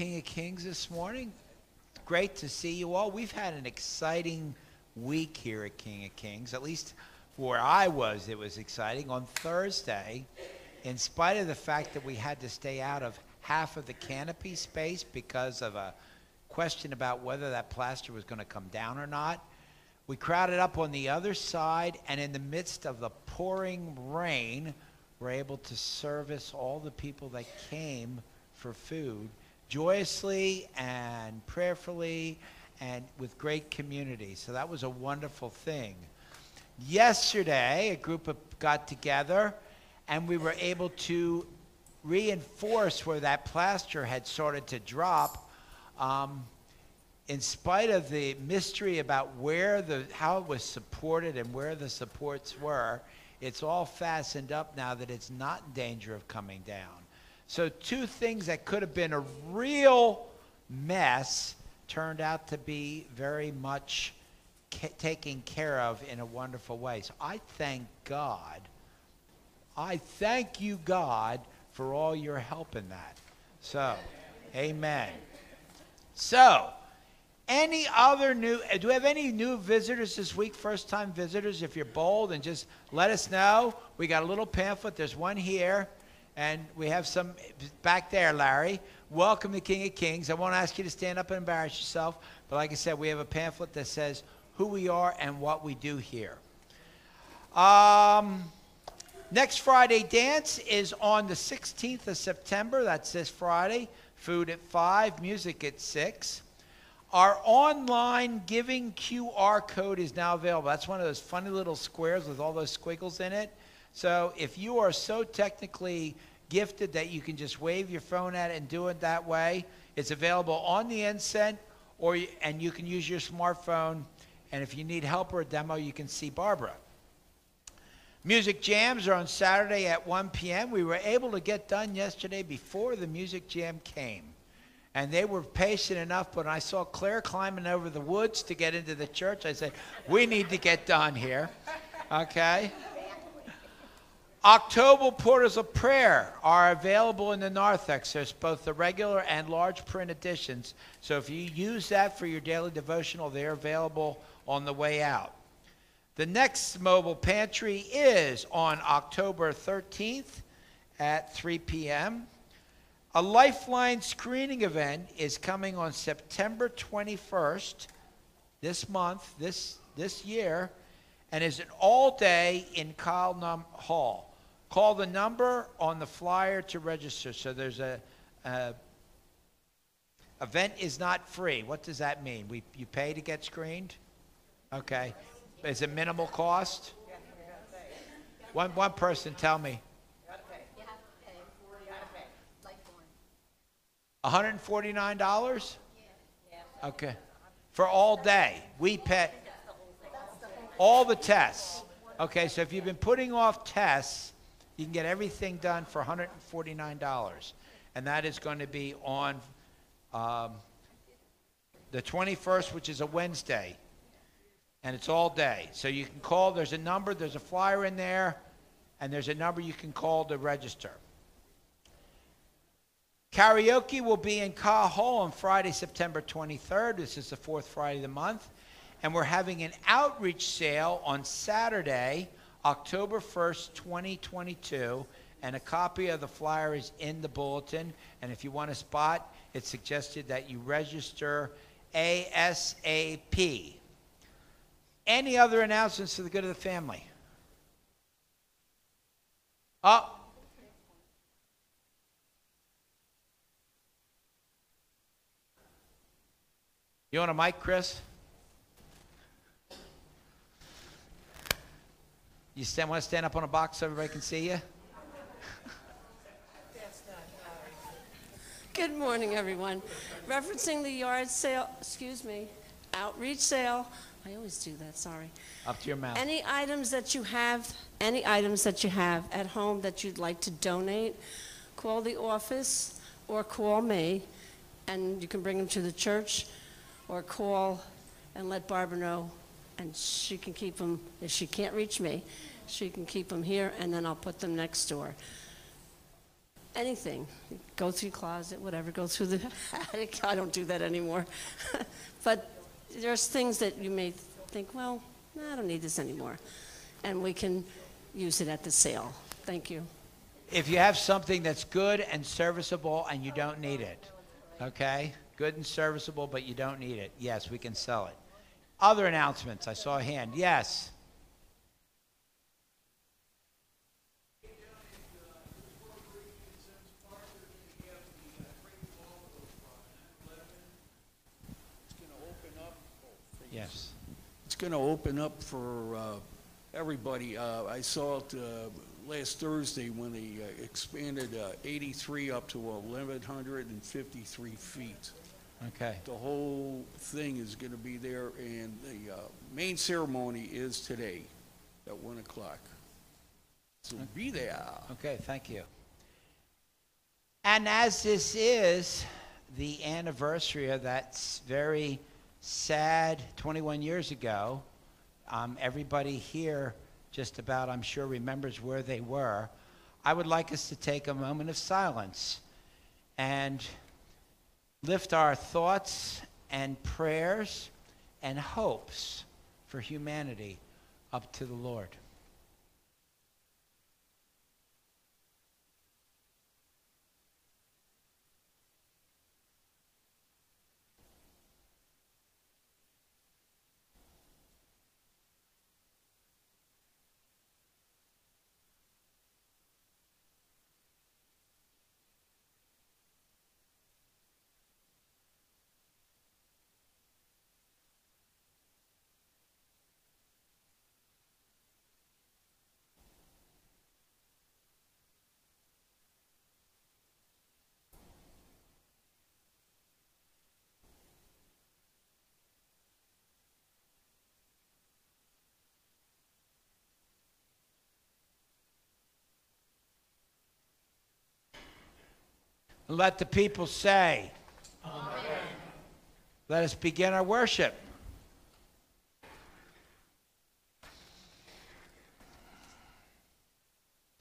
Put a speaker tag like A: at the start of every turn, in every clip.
A: King of Kings this morning. Great to see you all. We've had an exciting week here at King of Kings. At least where I was, it was exciting. On Thursday, in spite of the fact that we had to stay out of half of the canopy space because of a question about whether that plaster was going to come down or not, we crowded up on the other side, and in the midst of the pouring rain, were able to service all the people that came for food joyously and prayerfully and with great community. So that was a wonderful thing. Yesterday, a group of, got together and we were able to reinforce where that plaster had started to drop. Um, in spite of the mystery about where the how it was supported and where the supports were, it's all fastened up now that it's not in danger of coming down. So two things that could have been a real mess turned out to be very much ca- taken care of in a wonderful way. So I thank God. I thank you, God, for all your help in that. So, amen. So, any other new, uh, do we have any new visitors this week? First time visitors? If you're bold and just let us know. We got a little pamphlet. There's one here. And we have some back there, Larry. Welcome to King of Kings. I won't ask you to stand up and embarrass yourself. But like I said, we have a pamphlet that says who we are and what we do here. Um, next Friday dance is on the 16th of September. That's this Friday. Food at 5, music at 6. Our online giving QR code is now available. That's one of those funny little squares with all those squiggles in it. So if you are so technically gifted that you can just wave your phone at it and do it that way, it's available on the Incent, or and you can use your smartphone. And if you need help or a demo, you can see Barbara. Music jams are on Saturday at 1 p.m. We were able to get done yesterday before the music jam came. And they were patient enough, but I saw Claire climbing over the woods to get into the church. I said, We need to get done here. Okay? October Portals of Prayer are available in the narthex. There's both the regular and large print editions. So if you use that for your daily devotional, they're available on the way out. The next mobile pantry is on October 13th at 3 p.m. A Lifeline screening event is coming on September 21st, this month, this, this year, and is an all day in Kyle Hall. Call the number on the flyer to register. So there's a, a event is not free. What does that mean? We, you pay to get screened? Okay. Is it minimal cost? One, one person tell me. $149? Okay. For all day. We pay all the tests. Okay, so if you've been putting off tests, you can get everything done for $149. And that is going to be on um, the 21st, which is a Wednesday. And it's all day. So you can call, there's a number, there's a flyer in there, and there's a number you can call to register. Karaoke will be in Hall on Friday, September 23rd. This is the fourth Friday of the month. And we're having an outreach sale on Saturday, October 1st, 2022. And a copy of the flyer is in the bulletin. And if you want a spot, it's suggested that you register ASAP. Any other announcements for the good of the family? Oh, You want a mic, Chris? You stand, want to stand up on a box so everybody can see you?
B: Good morning, everyone. Referencing the yard sale, excuse me, outreach sale. I always do that, sorry.
A: Up to your mouth.
B: Any items that you have, any items that you have at home that you'd like to donate, call the office or call me, and you can bring them to the church or call and let Barbara know, and she can keep them, if she can't reach me, she can keep them here, and then I'll put them next door. Anything, go through closet, whatever, go through the attic, I don't do that anymore. But there's things that you may think, well, I don't need this anymore, and we can use it at the sale. Thank you.
A: If you have something that's good and serviceable and you don't need it, okay? Good and serviceable, but you don't need it, yes, we can sell it. Other announcements, I saw a hand, yes. Yes.
C: It's going to open up for uh, everybody. Uh, I saw it uh, last Thursday when they uh, expanded uh, 83 up to 1,153 feet.
A: Okay.
C: The whole thing is going to be there, and the uh, main ceremony is today at 1 o'clock. So be there.
A: Okay, thank you. And as this is the anniversary of that very sad 21 years ago, um, everybody here just about, I'm sure, remembers where they were. I would like us to take a moment of silence and lift our thoughts and prayers and hopes for humanity up to the Lord. Let the people say, Amen. Let us begin our worship.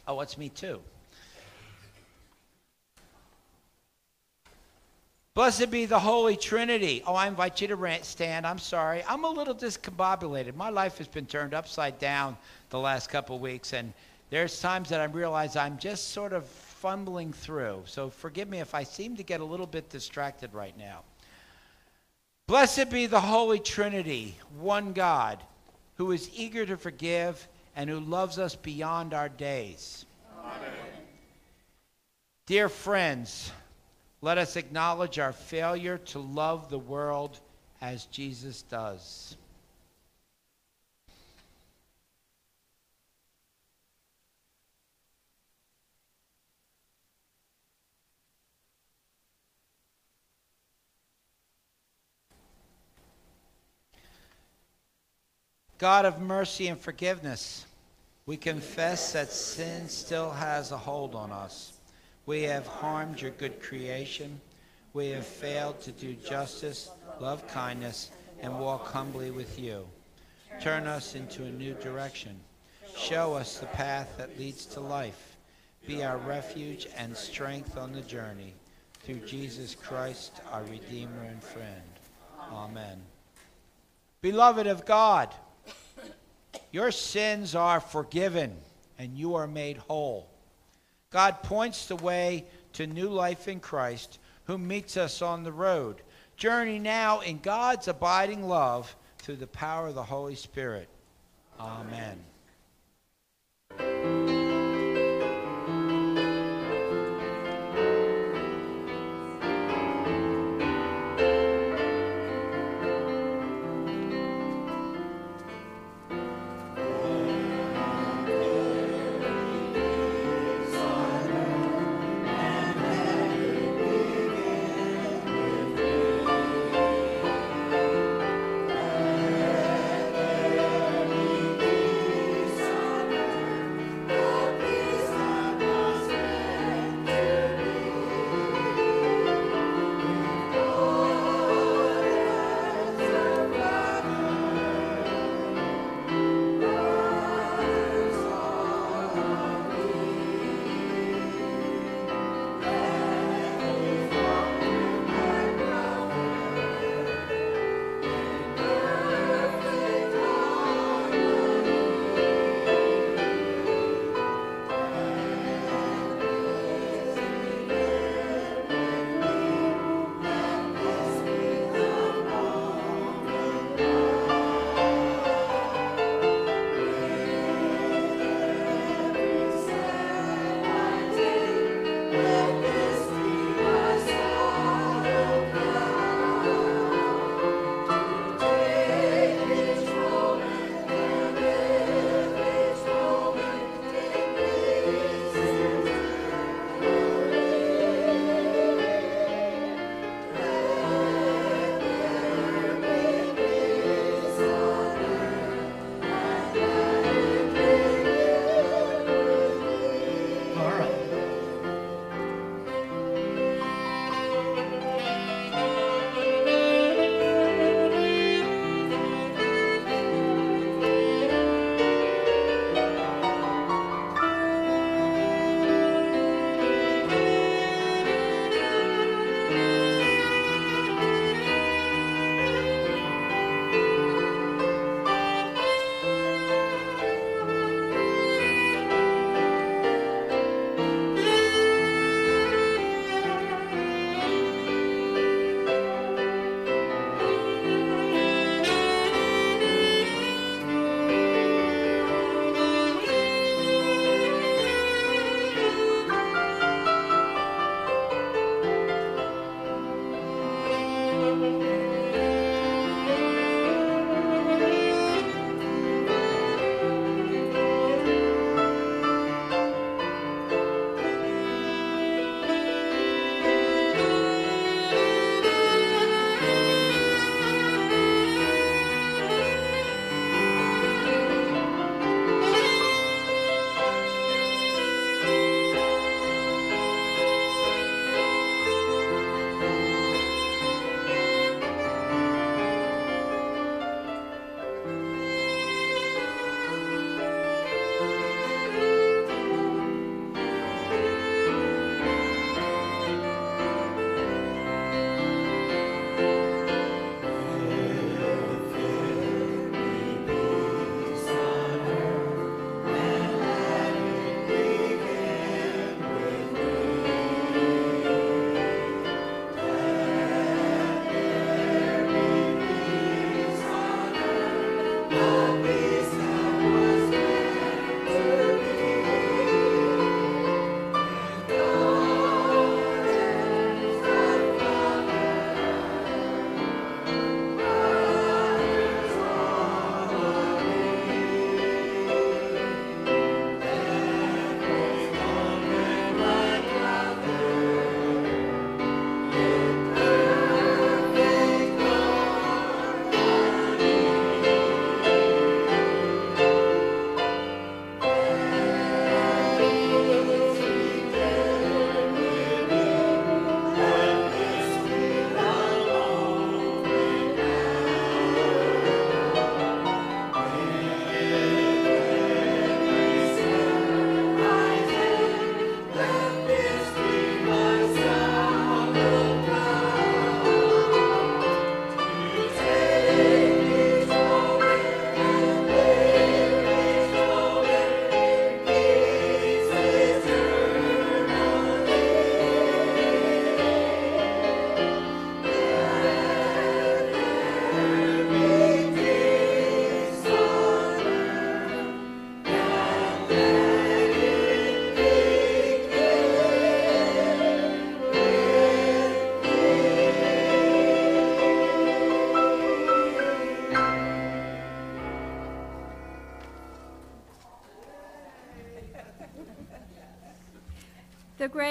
A: Oh, it's me too. Blessed be the Holy Trinity. Oh, I invite you to stand. I'm sorry. I'm a little discombobulated. My life has been turned upside down the last couple weeks, and there's times that I realize I'm just sort of fumbling through. So forgive me if I seem to get a little bit distracted right now. Blessed be the Holy Trinity, one God, who is eager to forgive and who loves us beyond our days. Amen. Dear friends, let us acknowledge our failure to love the world as Jesus does. God of mercy and forgiveness, we confess that sin still has a hold on us. We have harmed your good creation. We have failed to do justice, love kindness, and walk humbly with you. Turn us into a new direction. Show us the path that leads to life. Be our refuge and strength on the journey. Through Jesus Christ, our Redeemer and friend. Amen. Beloved of God, your sins are forgiven and you are made whole. God points the way to new life in Christ, who meets us on the road. Journey now in God's abiding love through the power of the Holy Spirit. Amen.
D: The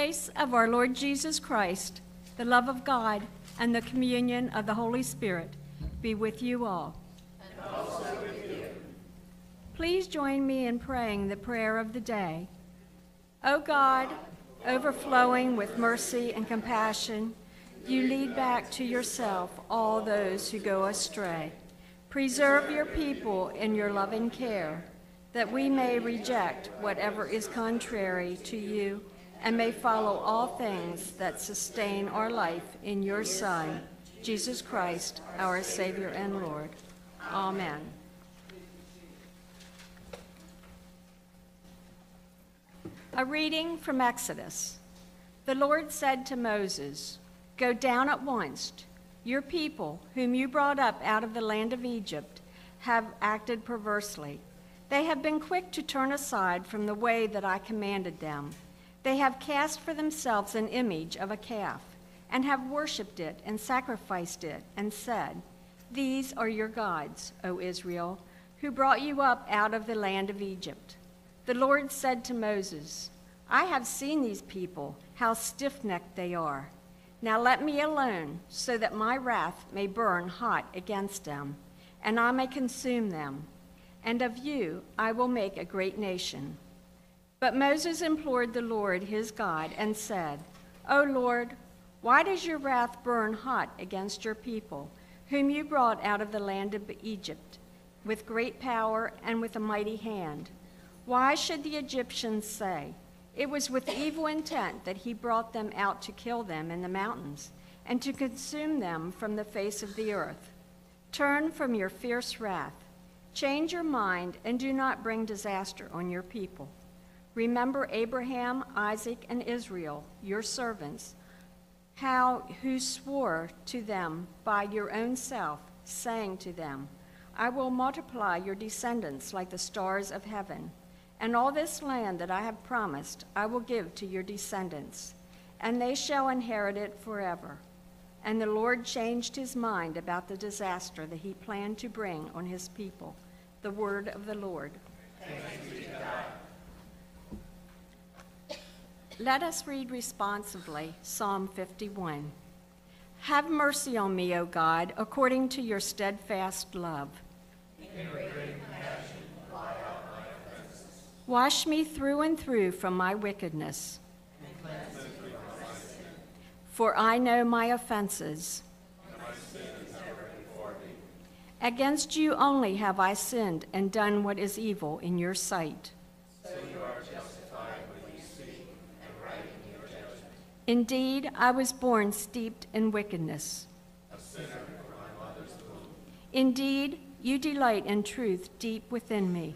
D: grace of our Lord Jesus Christ, the love of God, and the communion of the Holy Spirit be with you all. And also with you. Please join me in praying the prayer of the day. O God, overflowing with mercy and compassion, you lead back to yourself all those who go astray. Preserve your people in your loving care, that we may reject whatever is contrary to you and may follow all things that sustain our life in your Son, Jesus Christ, our Savior and Lord. Amen. A reading from Exodus. The Lord said to Moses, Go down at once. Your people, whom you brought up out of the land of Egypt, have acted perversely. They have been quick to turn aside from the way that I commanded them. They have cast for themselves an image of a calf, and have worshipped it and sacrificed it, and said, These are your gods, O Israel, who brought you up out of the land of Egypt. The Lord said to Moses, I have seen these people, how stiff necked they are. Now let me alone, so that my wrath may burn hot against them, and I may consume them. And of you I will make a great nation. But Moses implored the Lord his God and said, O Lord, why does your wrath burn hot against your people, whom you brought out of the land of Egypt, with great power and with a mighty hand? Why should the Egyptians say, It was with evil intent that he brought them out to kill them in the mountains, and to consume them from the face of the earth? Turn from your fierce wrath. Change your mind and do not bring disaster on your people. Remember Abraham, Isaac, and Israel, your servants, how who swore to them by your own self, saying to them, I will multiply your descendants like the stars of heaven, and all this land that I have promised I will give to your descendants, and they shall inherit it forever. And the Lord changed his mind about the disaster that he planned to bring on his people. The word of the Lord. Let us read responsively Psalm 51. Have mercy on me, O God, according to your steadfast love. Wash me through and through from my wickedness. For I know my offenses. Against you only have I sinned and done what is evil in your sight. Indeed, I was born steeped in wickedness. Indeed, you delight in truth deep within me.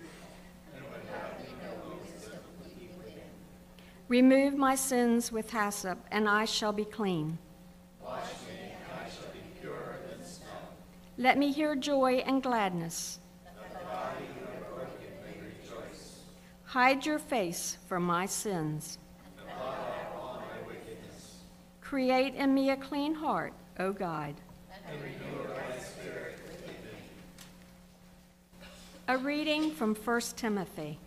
D: Remove my sins with hyssop, and I shall be clean. Let me hear joy and gladness. Hide your face from my sins. Create in me a clean heart, O God. A reading from 1 Timothy.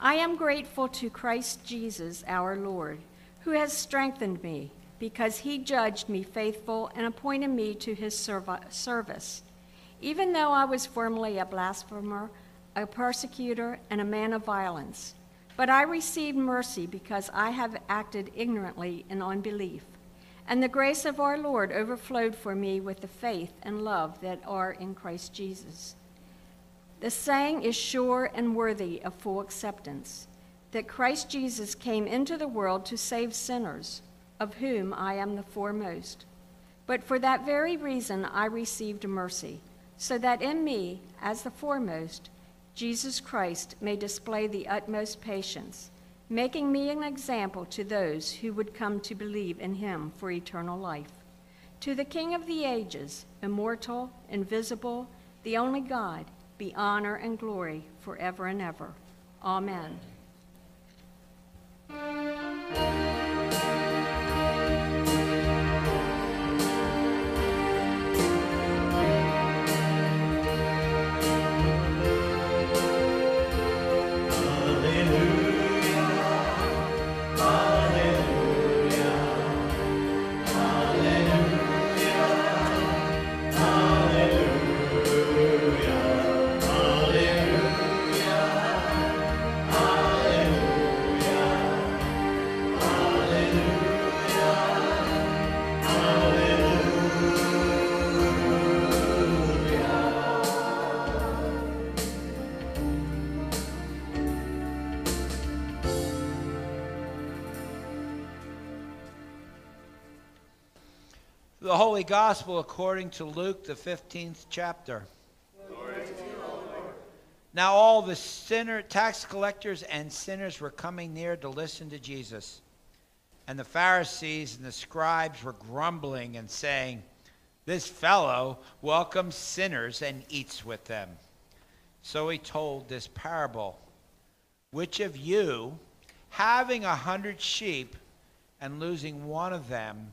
D: I am grateful to Christ Jesus our Lord, who has strengthened me, because he judged me faithful and appointed me to his service. Even though I was formerly a blasphemer, a persecutor, and a man of violence, but I received mercy because I have acted ignorantly in unbelief. And the grace of our Lord overflowed for me with the faith and love that are in Christ Jesus. The saying is sure and worthy of full acceptance that Christ Jesus came into the world to save sinners, of whom I am the foremost. But for that very reason I received mercy, so that in me, as the foremost, Jesus Christ may display the utmost patience making me an example to those who would come to believe in him for eternal life. To the King of the ages, immortal, invisible, the only God, be honor and glory forever and ever. Amen.
A: Holy Gospel according to Luke, the 15th chapter. Now all the sinner, tax collectors and sinners were coming near to listen to Jesus. And the Pharisees and the scribes were grumbling and saying, This fellow welcomes sinners and eats with them. So he told this parable Which of you, having a hundred sheep and losing one of them,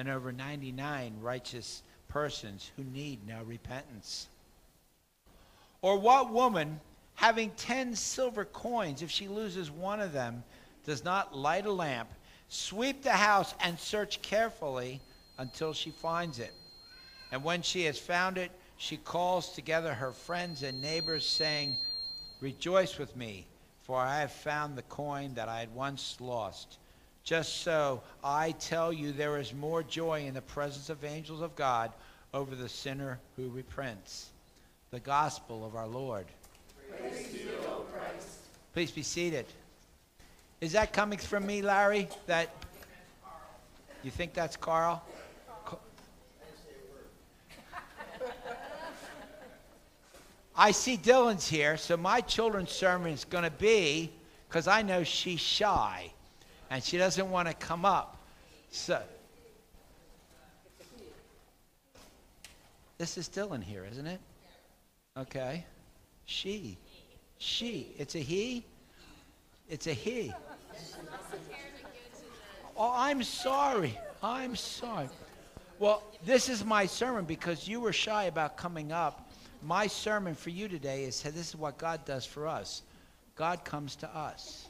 A: than over 99 righteous persons who need no repentance. Or what woman, having 10 silver coins, if she loses one of them, does not light a lamp, sweep the house, and search carefully until she finds it? And when she has found it, she calls together her friends and neighbors, saying, Rejoice with me, for I have found the coin that I had once lost. Just so, I tell you, there is more joy in the presence of angels of God over the sinner who repents. The gospel of our Lord. Please be seated. Is that coming from me, Larry? That you think that's Carl? I see Dylan's here, so my children's sermon is going to be because I know she's shy and she doesn't want to come up. So, this is still in here, isn't it? Okay. She. She. It's a he? It's a he. Oh, I'm sorry. I'm sorry. Well, this is my sermon because you were shy about coming up. My sermon for you today is this is what God does for us. God comes to us.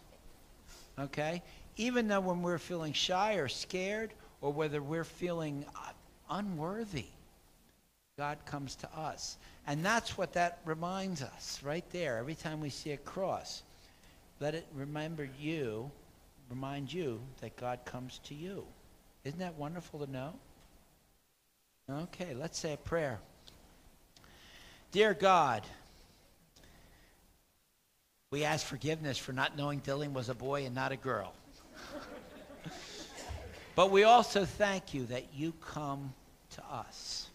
A: Okay? Even though when we're feeling shy or scared or whether we're feeling uh, unworthy, God comes to us. And that's what that reminds us right there. Every time we see a cross, let it remember you, remind you that God comes to you. Isn't that wonderful to know? Okay, let's say a prayer. Dear God, we ask forgiveness for not knowing Dylan was a boy and not a girl. But we also thank you that you come to us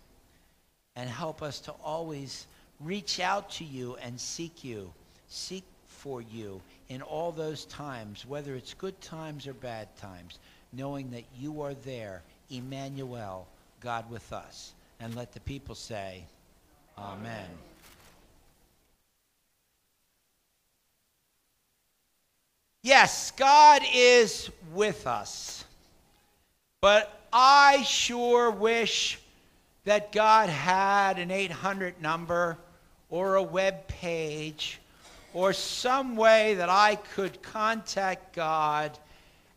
A: and help us to always reach out to you and seek you, seek for you in all those times, whether it's good times or bad times, knowing that you are there, Emmanuel, God with us. And let the people say, Amen. Amen. Yes, God is with us. But I sure wish that God had an 800 number or a web page or some way that I could contact God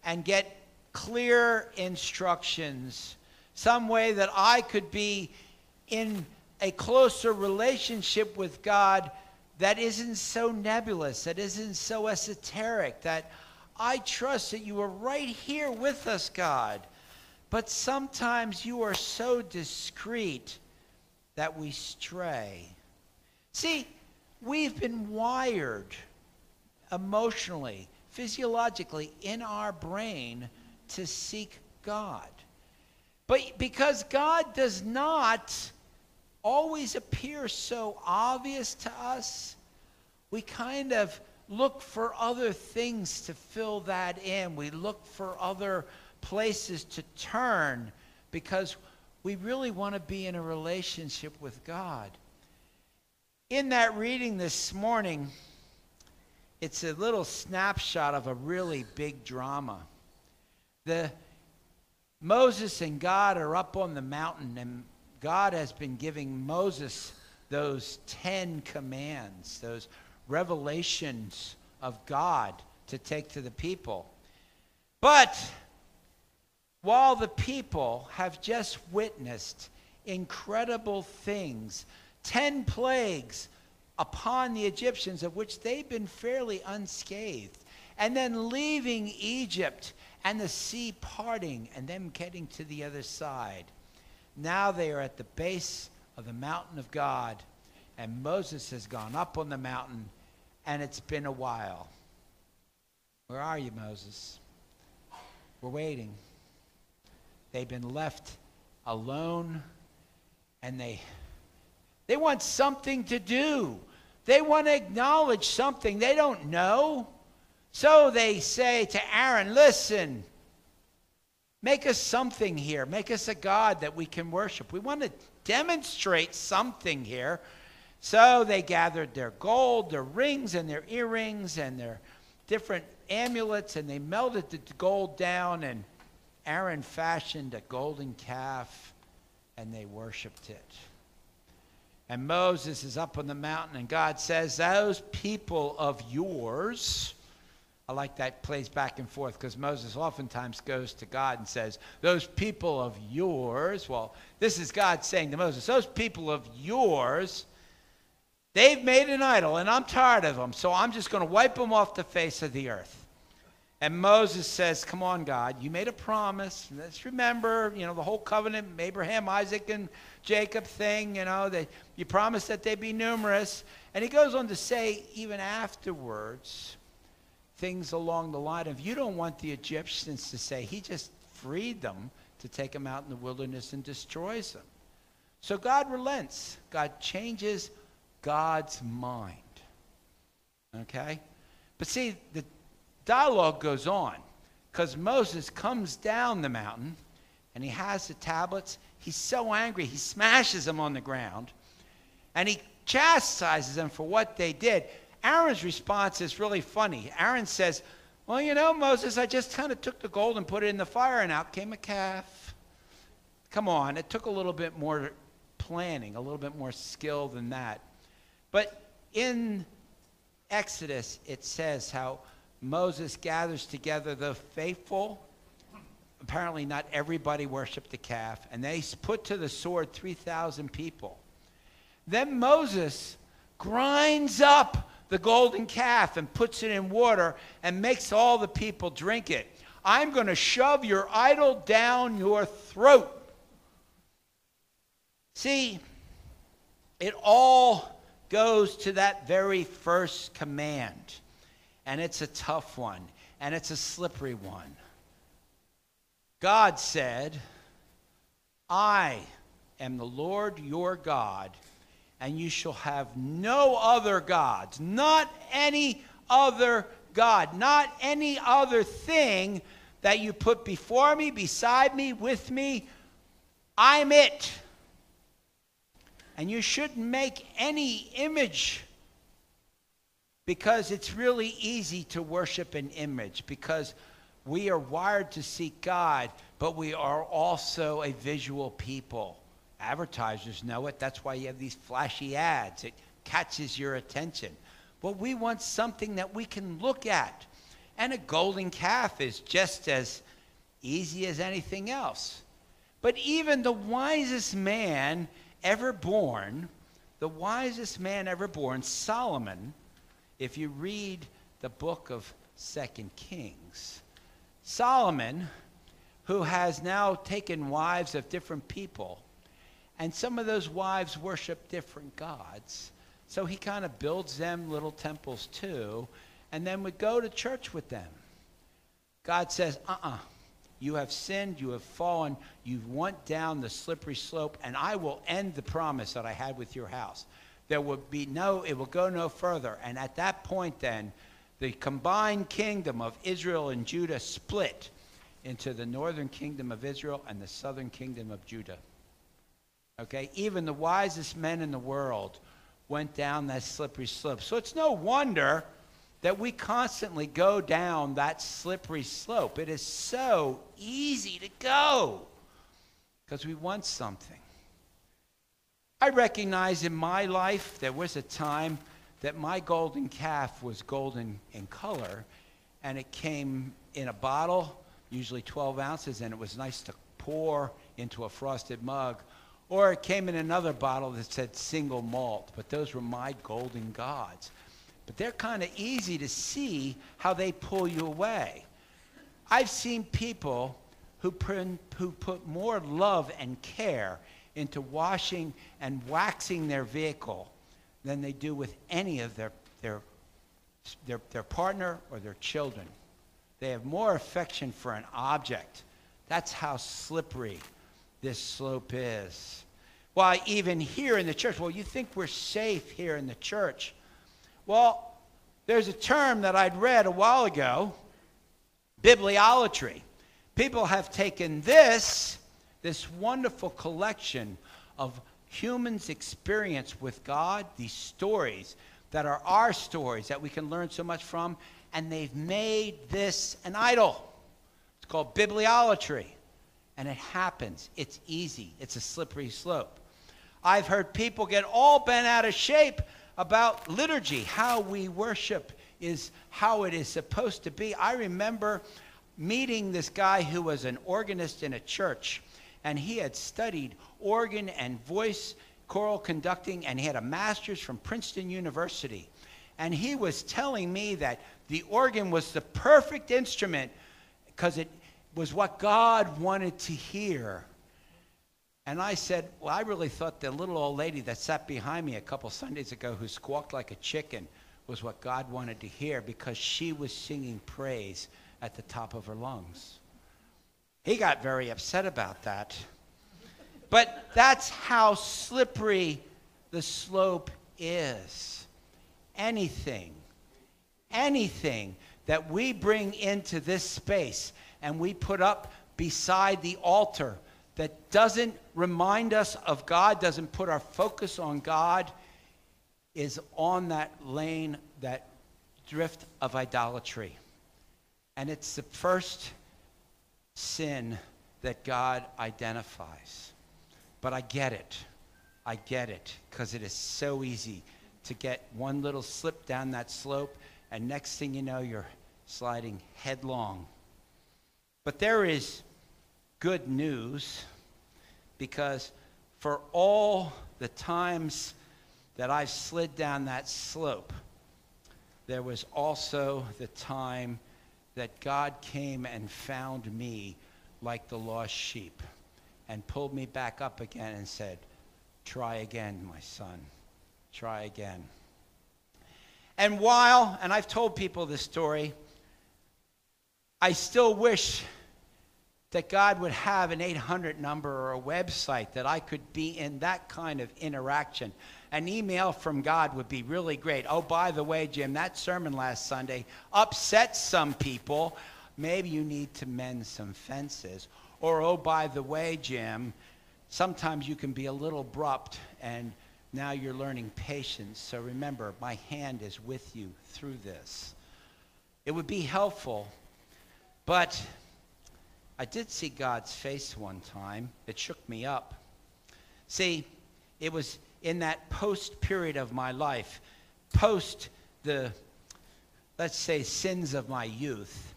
A: and get clear instructions, some way that I could be in a closer relationship with God that isn't so nebulous, that isn't so esoteric, that I trust that you are right here with us, God. But sometimes you are so discreet that we stray. See, we've been wired. emotionally, physiologically in our brain to seek God. But because God does not always appear so obvious to us, we kind of look for other things to fill that in. We look for other places to turn because we really want to be in a relationship with God. In that reading this morning, it's a little snapshot of a really big drama. The Moses and God are up on the mountain, and God has been giving Moses those 10 commands, those revelations of God to take to the people. But while the people have just witnessed incredible things, 10 plagues upon the Egyptians, of which they've been fairly unscathed, and then leaving Egypt and the sea parting and them getting to the other side. Now they are at the base of the mountain of God, and Moses has gone up on the mountain and it's been a while. Where are you, Moses? We're waiting. They've been left alone and they they want something to do. They want to acknowledge something they don't know. So they say to Aaron, "Listen, make us something here. Make us a god that we can worship. We want to demonstrate something here." So they gathered their gold, their rings, and their earrings, and their different amulets, and they melted the gold down, and Aaron fashioned a golden calf, and they worshiped it. And Moses is up on the mountain, and God says, Those people of yours, I like that plays back and forth because Moses oftentimes goes to God and says, Those people of yours, well, this is God saying to Moses, Those people of yours They've made an idol, and I'm tired of them, so I'm just going to wipe them off the face of the earth. And Moses says, Come on, God, you made a promise. Let's remember, you know, the whole covenant, Abraham, Isaac, and Jacob thing, you know, that you promised that they'd be numerous. And he goes on to say, even afterwards, things along the line of, you don't want the Egyptians to say, he just freed them to take them out in the wilderness and destroys them. So God relents. God changes God's mind. Okay? But see, the dialogue goes on because Moses comes down the mountain and he has the tablets. He's so angry, he smashes them on the ground and he chastises them for what they did. Aaron's response is really funny. Aaron says, Well, you know, Moses, I just kind of took the gold and put it in the fire, and out came a calf. Come on, it took a little bit more planning, a little bit more skill than that. But in Exodus, it says how Moses gathers together the faithful. Apparently, not everybody worshiped the calf, and they put to the sword 3,000 people. Then Moses grinds up the golden calf and puts it in water and makes all the people drink it. I'm going to shove your idol down your throat. See, it all goes to that very first command. And it's a tough one, and it's a slippery one. God said, I am the Lord your God, and you shall have no other gods, not any other God, not any other thing that you put before me, beside me, with me. I'm it. And you shouldn't make any image because it's really easy to worship an image because we are wired to seek God, but we are also a visual people. Advertisers know it. That's why you have these flashy ads. It catches your attention. But we want something that we can look at. And a golden calf is just as easy as anything else. But even the wisest man ever born, the wisest man ever born, Solomon, if you read the book of Second Kings, Solomon, who has now taken wives of different people, and some of those wives worship different gods. So he kind of builds them little temples too. and then would go to church with them. God says, uh uh You have sinned, you have fallen, you've went down the slippery slope, and I will end the promise that I had with your house. There will be no, it will go no further. And at that point, then, the combined kingdom of Israel and Judah split into the northern kingdom of Israel and the southern kingdom of Judah. Okay? Even the wisest men in the world went down that slippery slope. So it's no wonder that we constantly go down that slippery slope. It is so easy to go because we want something. I recognize in my life there was a time that my golden calf was golden in color and it came in a bottle, usually 12 ounces, and it was nice to pour into a frosted mug. Or it came in another bottle that said single malt, but those were my golden gods. But they're kind of easy to see how they pull you away. I've seen people who, who put more love and care into washing and waxing their vehicle than they do with any of their, their, their, their partner or their children. They have more affection for an object. That's how slippery this slope is. Why, even here in the church, well, you think we're safe here in the church. Well, there's a term that I'd read a while ago bibliolatry. People have taken this, this wonderful collection of humans' experience with God, these stories that are our stories that we can learn so much from, and they've made this an idol. It's called bibliolatry. And it happens. It's easy, it's a slippery slope. I've heard people get all bent out of shape about liturgy, how we worship is how it is supposed to be. I remember meeting this guy who was an organist in a church, and he had studied organ and voice choral conducting, and he had a master's from Princeton University. And he was telling me that the organ was the perfect instrument because it was what God wanted to hear. And I said, Well, I really thought the little old lady that sat behind me a couple Sundays ago who squawked like a chicken was what God wanted to hear because she was singing praise at the top of her lungs. He got very upset about that. But that's how slippery the slope is. Anything, anything that we bring into this space and we put up beside the altar that doesn't remind us of God, doesn't put our focus on God, is on that lane, that drift of idolatry. And it's the first sin that God identifies. But I get it. I get it because it is so easy to get one little slip down that slope, and next thing you know, you're sliding headlong. But there is good news because for all the times that I've slid down that slope, there was also the time that God came and found me like the lost sheep and pulled me back up again and said, Try again, my son. Try again. And while, and I've told people this story, I still wish that God would have an 800 number or a website that I could be in that kind of interaction. An email from God would be really great. Oh, by the way, Jim, that sermon last Sunday upset some people. Maybe you need to mend some fences. Or, oh, by the way, Jim, sometimes you can be a little abrupt and now you're learning patience. So remember, my hand is with you through this. It would be helpful, but I did see God's face one time. It shook me up. See, it was in that post period of my life, post the, let's say, sins of my youth,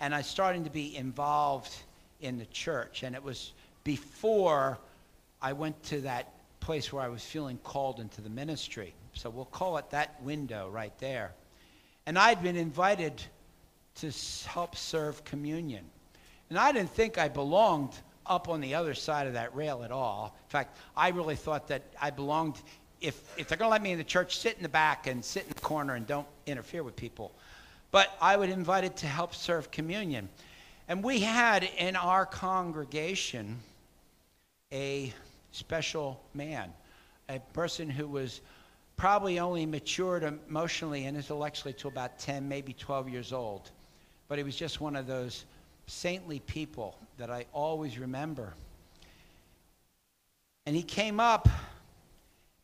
A: and I started to be involved in the church. And it was before I went to that place where I was feeling called into the ministry. So we'll call it that window right there. And I'd been invited to help serve communion. And I didn't think I belonged up on the other side of that rail at all. In fact, I really thought that I belonged, if, if they're going to let me in the church, sit in the back and sit in the corner and don't interfere with people. but I would invite it to help serve communion. And we had in our congregation a special man, a person who was probably only matured emotionally and intellectually to about 10, maybe 12 years old. But he was just one of those saintly people that I always remember. And he came up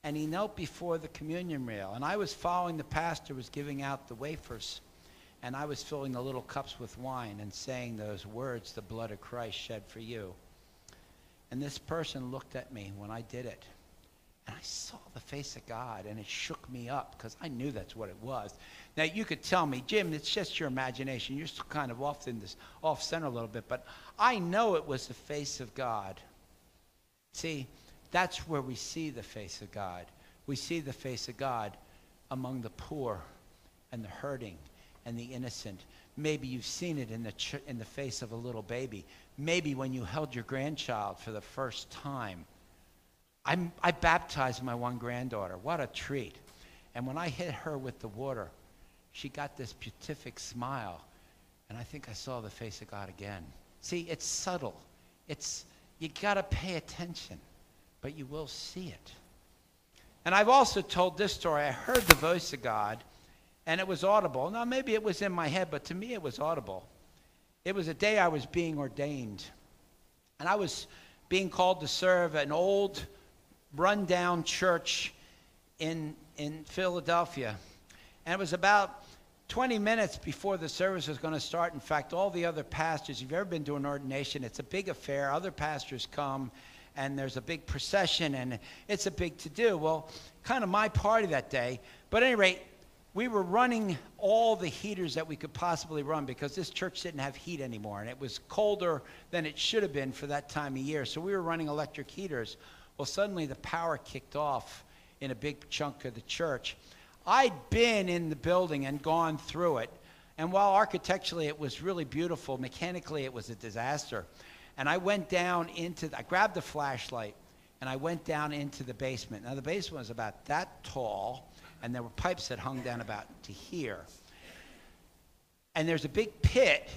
A: and he knelt before the communion rail. And I was following the pastor was giving out the wafers. And I was filling the little cups with wine and saying those words, the blood of Christ shed for you. And this person looked at me when I did it. And I saw the face of God, and it shook me up because I knew that's what it was. Now you could tell me, Jim, it's just your imagination. You're still kind of off in this off center a little bit, but I know it was the face of God. See, that's where we see the face of God. We see the face of God among the poor and the hurting and the innocent. Maybe you've seen it in the, ch- in the face of a little baby. Maybe when you held your grandchild for the first time. I'm, I baptized my one granddaughter. What a treat. And when I hit her with the water, she got this beatific smile. And I think I saw the face of God again. See, it's subtle. It's, you got to pay attention, but you will see it. And I've also told this story. I heard the voice of God and it was audible. Now, maybe it was in my head, but to me it was audible. It was a day I was being ordained, and I was being called to serve an old, rundown church in, in Philadelphia. And it was about 20 minutes before the service was going to start. In fact, all the other pastors, if you've ever been to an ordination, it's a big affair. Other pastors come, and there's a big procession, and it's a big to do. Well, kind of my party that day. But at any rate, we were running all the heaters that we could possibly run because this church didn't have heat anymore and it was colder than it should have been for that time of year. So we were running electric heaters. Well, suddenly the power kicked off in a big chunk of the church. I'd been in the building and gone through it. And while architecturally it was really beautiful, mechanically it was a disaster. And I went down into, I grabbed a flashlight and I went down into the basement. Now, the basement was about that tall and there were pipes that hung down about to here. And there's a big pit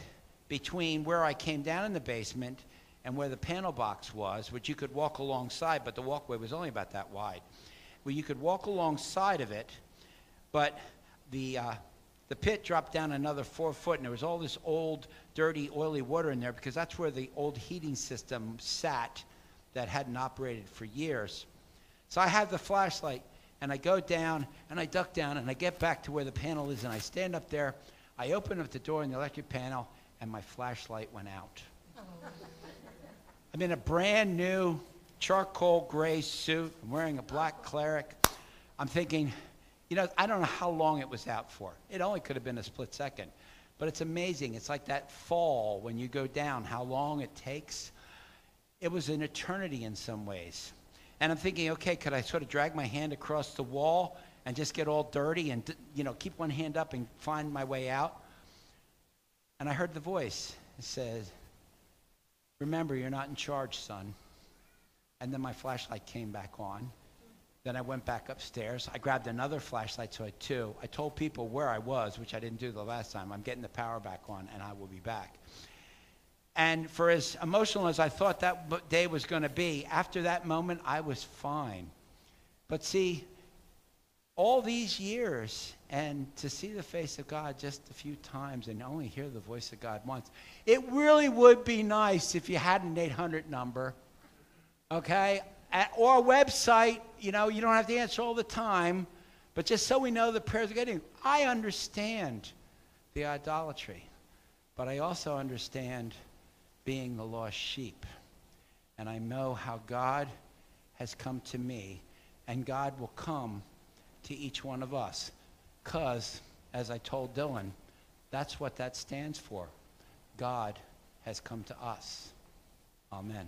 A: between where I came down in the basement and where the panel box was, which you could walk alongside, but the walkway was only about that wide. Where you could walk alongside of it, but the, uh, the pit dropped down another four foot, and there was all this old, dirty, oily water in there because that's where the old heating system sat that hadn't operated for years. So I had the flashlight and I go down and I duck down and I get back to where the panel is and I stand up there. I open up the door in the electric panel and my flashlight went out. I'm in a brand new charcoal gray suit. I'm wearing a black cleric. I'm thinking, you know, I don't know how long it was out for. It only could have been a split second. But it's amazing. It's like that fall when you go down, how long it takes. It was an eternity in some ways. And I'm thinking, okay, could I sort of drag my hand across the wall and just get all dirty and, you know, keep one hand up and find my way out? And I heard the voice. It said, remember, you're not in charge, son. And then my flashlight came back on. Then I went back upstairs. I grabbed another flashlight, so I had two. I told people where I was, which I didn't do the last time. I'm getting the power back on, and I will be back. And for as emotional as I thought that day was going to be, after that moment, I was fine. But see, all these years, and to see the face of God just a few times and only hear the voice of God once, it really would be nice if you had an 800 number, okay? Or a website, you know, you don't have to answer all the time, but just so we know the prayers are getting. I understand the idolatry, but I also understand being the lost sheep. And I know how God has come to me, and God will come to each one of us. Because, as I told Dylan, that's what that stands for. God has come to us. Amen.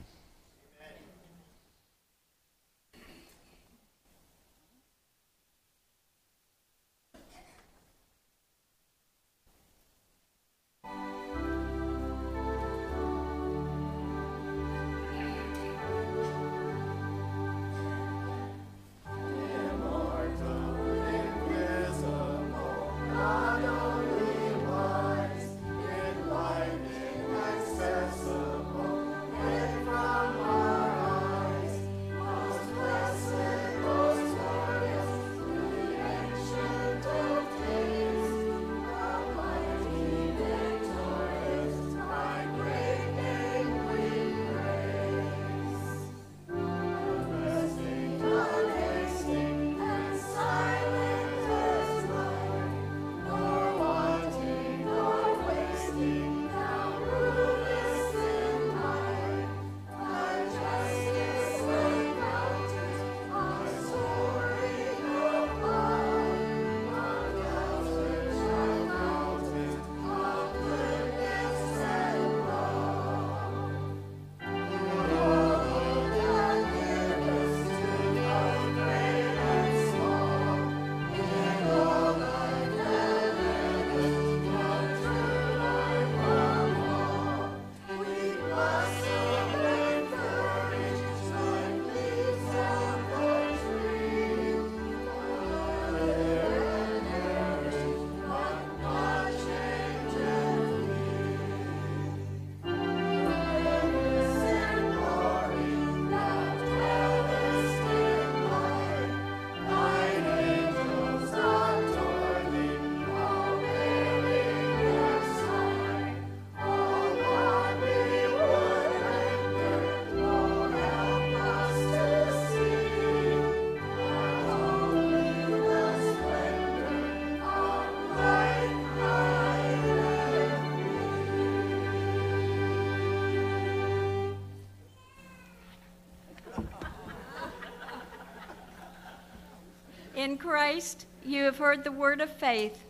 D: In Christ, you have heard the word of faith,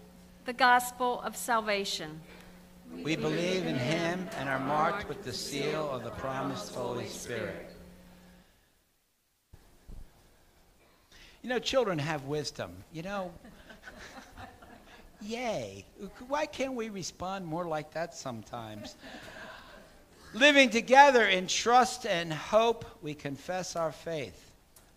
D: the gospel of salvation.
A: We believe in him and are marked with the seal of the promised Holy Spirit. You know, children have wisdom. You know, yay. Why can't we respond more like that sometimes? Living together in trust and hope, we confess our faith.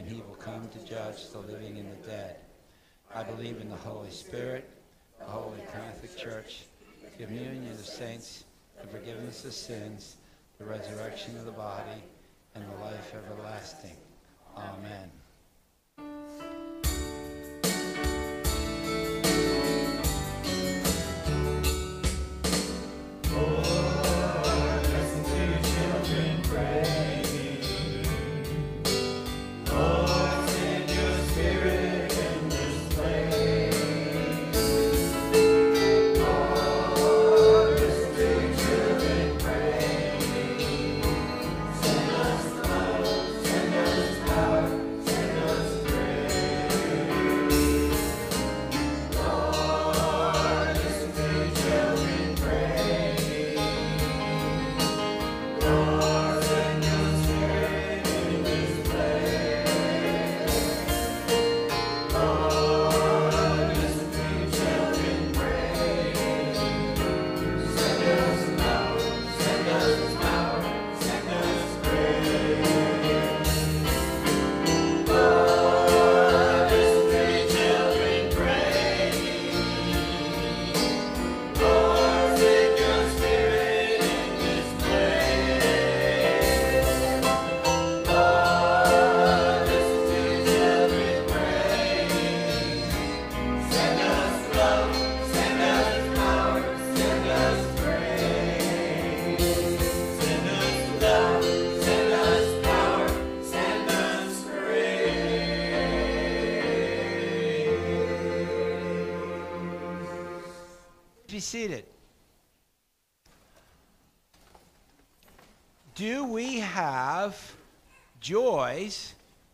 A: and he will come to judge the living and the dead. I believe in the Holy Spirit, the Holy Catholic Church, the communion of saints, the forgiveness of sins, the resurrection of the body, and the life everlasting. Amen.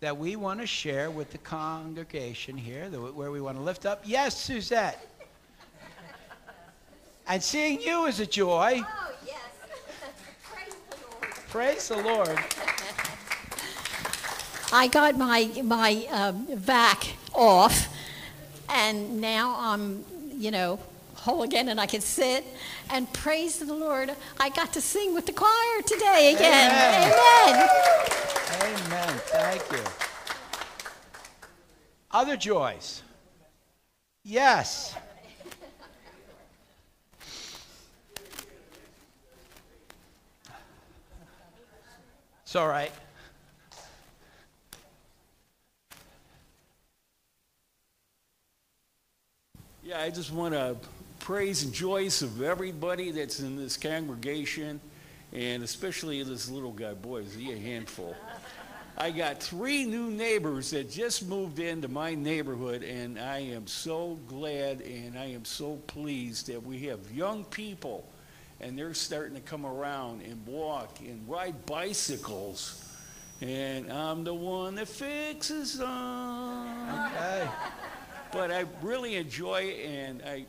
A: That we want to share with the congregation here, that- where we want to lift up? Yes, Suzette. And seeing you is a joy.
E: Oh, yes. Praise the Lord.
A: Praise the Lord.
E: I got my, my um, vac off, and now I'm, you know, whole again, and I can sit. And praise the Lord, I got to sing with the choir today again.
A: Amen.
E: Amen.
A: Amen. Thank you. Other joys? Yes. It's all right.
C: Yeah, I just want to praise and joys of everybody that's in this congregation, and especially this little guy. Boy, is he a handful. I got three new neighbors that just moved into my neighborhood, and I am so glad and I am so pleased that we have young people, and they're starting to come around and walk and ride bicycles. And I'm the one that fixes them
A: Okay.
C: but I really enjoy it, and I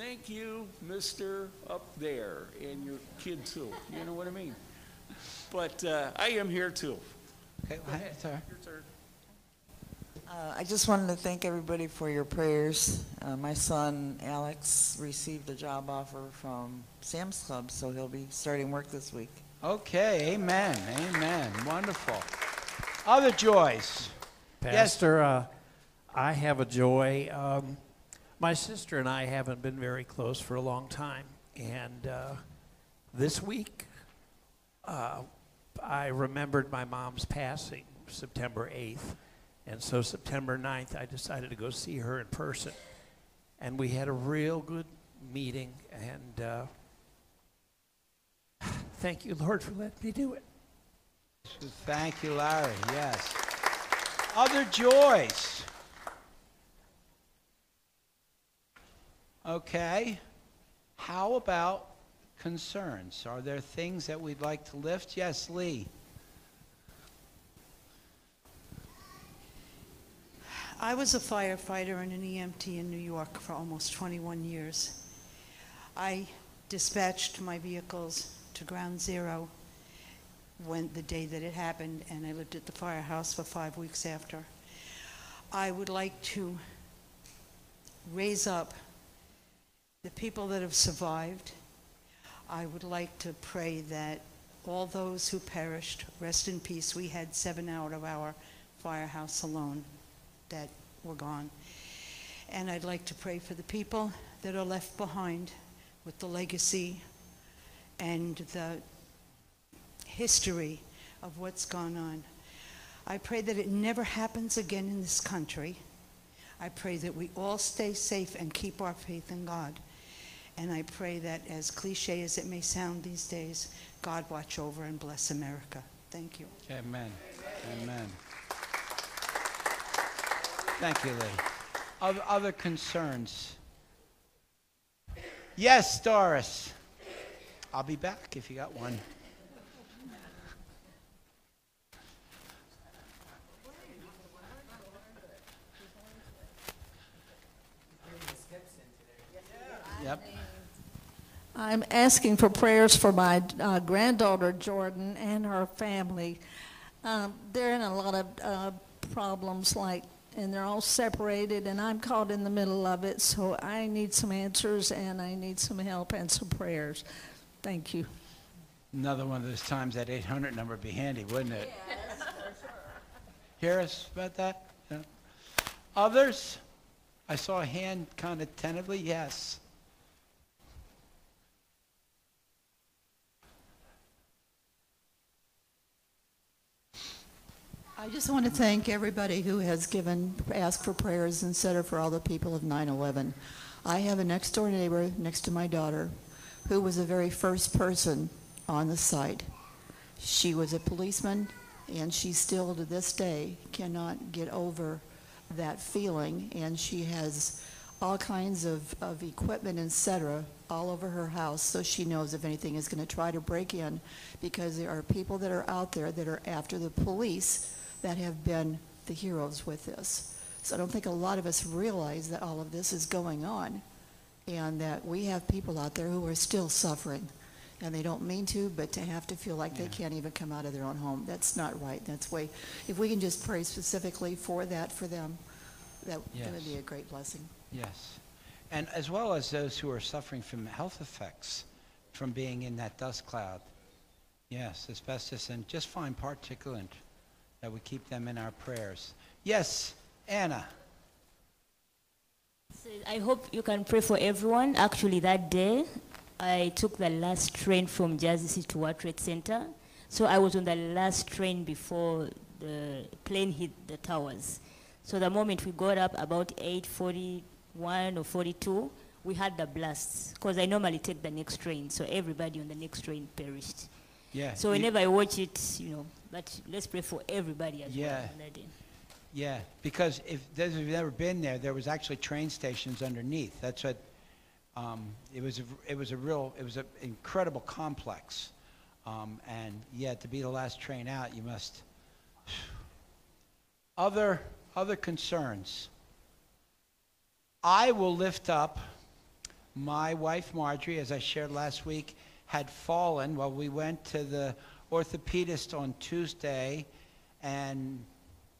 C: thank you, Mister Up there, and your kid too. You know what I mean? But uh, I am here too.
A: Okay. well, hey, sorry.
F: Uh, I just wanted to thank everybody for your prayers. Uh, my son Alex received a job offer from Sam's Club, so he'll be starting work this week.
A: Okay. Amen. Amen. Wonderful. Other joys? Yes.
G: Pastor, uh, I have a joy. Um, my sister and I haven't been very close for a long time, and uh, this week uh, I remembered my mom's passing September 8th, and so September 9th I decided to go see her in person. and we had a real good meeting. And uh, thank you, Lord, for letting me do it.
A: Thank you, Larry. Yes. Other joys. Okay. How about concerns? Are there things that we'd like to lift? Yes, Lee.
H: I was a firefighter and an EMT in New York for almost 21 years. I dispatched my vehicles to Ground Zero when the day that it happened, and I lived at the firehouse for five weeks after. I would like to raise up the people that have survived. I would like to pray that all those who perished rest in peace. We had seven out of our firehouse alone that were gone. And I'd like to pray for the people that are left behind with the legacy and the history of what's gone on. I pray that it never happens again in this country. I pray that we all stay safe and keep our faith in God. And I pray that, as cliche as it may sound these days, God watch over and bless America. Thank you.
A: Amen. Amen. Thank you, Lee. Other, concerns? Yes, Doris. I'll be back if you got one. Yep.
I: I'm asking for prayers for my uh, granddaughter Jordan and her family. Um, they're in a lot of uh, problems, like, and they're all separated, and I'm caught in the middle of it. So I need some answers, and I need some help and some prayers. Thank you.
A: Another one of those times that 800 number would be handy, wouldn't it? Hear us about that? No? Others? I saw a hand kind of tentatively. Yes.
J: I just want to thank everybody who has given, asked for prayers and said it for all the people of 9/11. I have a next-door neighbor next to my daughter who was the very first person on the site. She was a policeman, and she still, to this day, cannot get over that feeling, and she has all kinds of, of equipment, et cetera, all over her house, so she knows if anything is going to try to break in, because there are people that are out there that are after the police that have been the heroes with this. So I don't think a lot of us realize that all of this is going on, and that we have people out there who are still suffering, and they don't mean to, but to have to feel like they can't even come out of their own home, that's not right. That's way, if we can just pray specifically for that, for them, that
A: Yes.
J: be a great blessing.
A: Yes. And as well as those who are suffering from health effects from being in that dust cloud. Yes, asbestos and just fine particulate, that we keep them in our prayers. Yes, Anna.
K: I hope you can pray for everyone. Actually, that day, I took the last train from Jersey City to World Trade Center. So I was on the last train before the plane hit the towers. So the moment we got up, about 8.41 or 42, we had the blasts. Because I normally take the next train, so everybody on the next train perished.
A: Yeah.
K: So whenever I watch it, you know, but let's pray for everybody as
A: Yeah.
K: well on that day.
A: Yeah, because if those of you who've never been there, there was actually train stations underneath. That's what, um, it was, a, it was a real, it was an incredible complex. Um, and yeah, to be the last train out, you must. Other, other concerns. I will lift up my wife Marjorie, as I shared last week, had fallen while we went to the orthopedist on Tuesday, and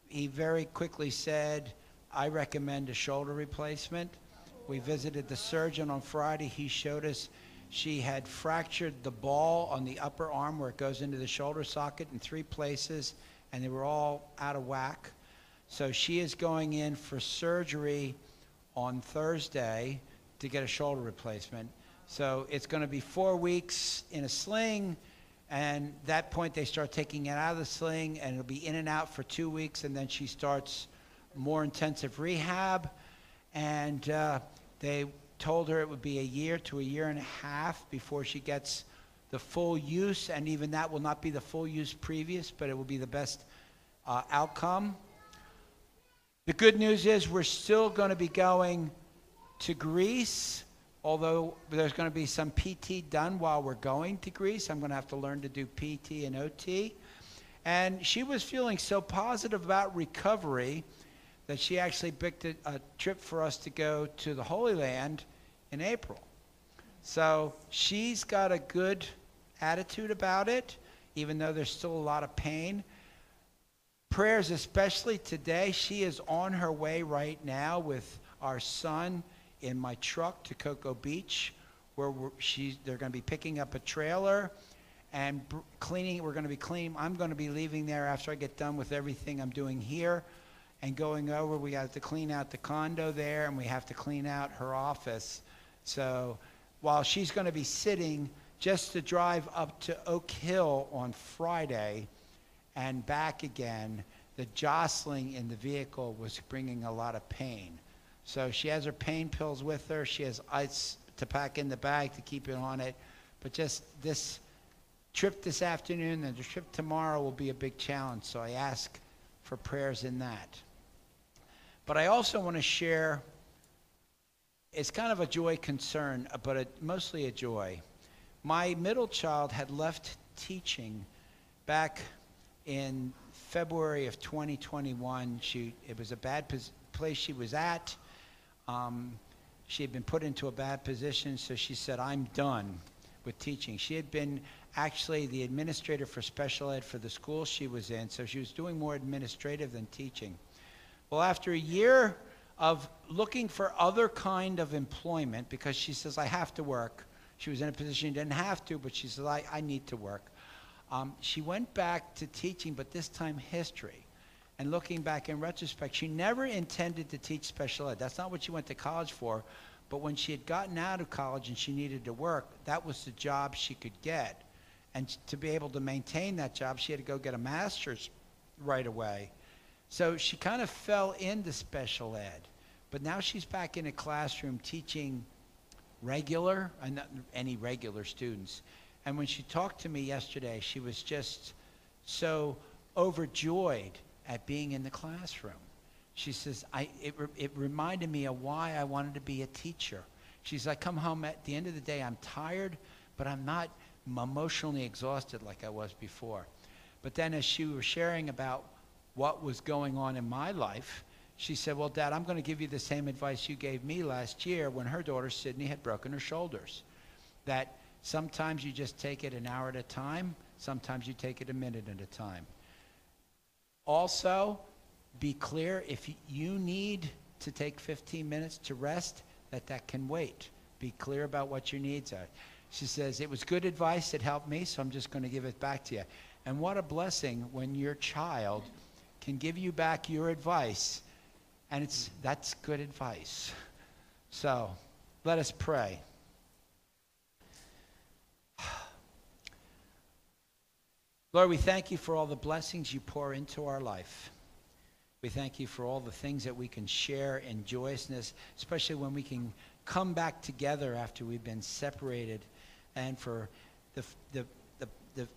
A: he very quickly said, I recommend a shoulder replacement. We visited the surgeon on Friday. He showed us she had fractured the ball on the upper arm where it goes into the shoulder socket in three places, and they were all out of whack. So she is going in for surgery on Thursday to get a shoulder replacement. So it's going to be four weeks in a sling, and that point they start taking it out of the sling, and it'll be in and out for two weeks, and then she starts more intensive rehab. And uh, They told her it would be a year to a year and a half before she gets the full use, and even that will not be the full use previous, but it will be the best uh, outcome. The good news is we're still going to be going to Greece, although there's going to be some PT done while we're going to Greece. I'm going to have to learn to do PT and OT. And she was feeling so positive about recovery that she actually booked a, a trip for us to go to the Holy Land in April. So she's got a good attitude about it, even though there's still a lot of pain. Prayers, especially today, she is on her way right now with our son in my truck to Cocoa Beach, where she's, they're going to be picking up a trailer and cleaning. We're going to be cleaning. I'm going to be leaving there after I get done with everything I'm doing here and going over. We have to clean out the condo there, and we have to clean out her office. So while she's going to be sitting just to drive up to Oak Hill on Friday and back again, the jostling in the vehicle was bringing a lot of pain. So she has her pain pills with her. She has ice to pack in the bag to keep it on it. But just this trip this afternoon and the trip tomorrow will be a big challenge. So I ask for prayers in that. But I also want to share, it's kind of a joy concern, but a, mostly a joy. My middle child had left teaching back in February of 2021. She, it was a bad pos- place she was at. Um, she had been put into a bad position, so she said, I'm done with teaching. She had been actually the administrator for special ed for the school she was in, so she was doing more administrative than teaching. Well, after a year of looking for other kind of employment, because she says, I have to work. She was in a position she didn't have to, but she says, I, I need to work. Um, she went back to teaching, but this time history. And looking back in retrospect, she never intended to teach special ed. That's not what she went to college for. But when she had gotten out of college and she needed to work, that was the job she could get. And to be able to maintain that job, she had to go get a master's right away. So she kind of fell into special ed. But now she's back in a classroom teaching regular, uh, not any regular students. And when she talked to me yesterday, she was just so overjoyed at being in the classroom. She says, I, it, it reminded me of why I wanted to be a teacher. She's like, come home at the end of the day, I'm tired, but I'm not emotionally exhausted like I was before. But then as she was sharing about what was going on in my life, she said, well, Dad, I'm going to give you the same advice you gave me last year when her daughter, Sydney, had broken her shoulders. That sometimes you just take it an hour at a time, sometimes you take it a minute at a time. Also, be clear if you need to take 15 minutes to rest, that that can wait. Be clear about what your needs are. She says, it was good advice, it helped me, so I'm just going to give it back to you. And what a blessing when your child can give you back your advice, and it's, that's good advice. So, let us pray. Lord, we thank you for all the blessings you pour into our life. We thank you for all the things that we can share in joyousness, especially when we can come back together after we've been separated, and for the, the, the, the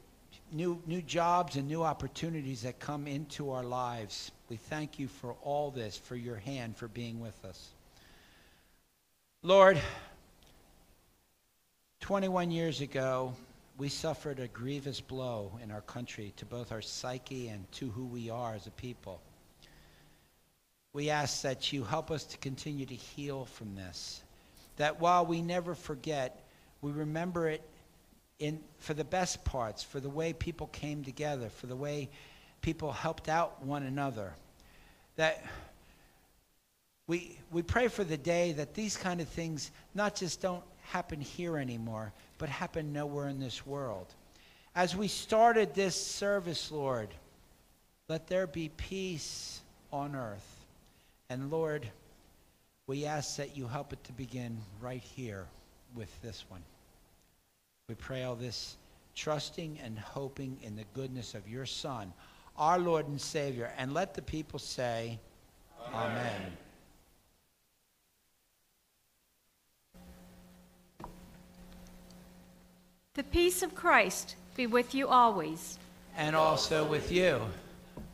A: new, new jobs and new opportunities that come into our lives. We thank you for all this, for your hand, for being with us. Lord, 21 years ago, we suffered a grievous blow in our country to both our psyche and to who we are as a people. We ask that you help us to continue to heal from this. That while we never forget, we remember it in, for the best parts, for the way people came together, for the way people helped out one another. That we, we pray for the day that these kind of things not just don't happen here anymore, but happen nowhere in this world. As we started this service, Lord, let there be peace on earth. And Lord, we ask that you help it to begin right here with this one. We pray all this trusting and hoping in the goodness of your Son, our Lord and Savior. And let the people say, Amen. Amen.
D: Peace of Christ be with you always.
A: and also with you.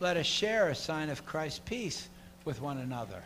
A: Let us share a sign of Christ's peace with one another.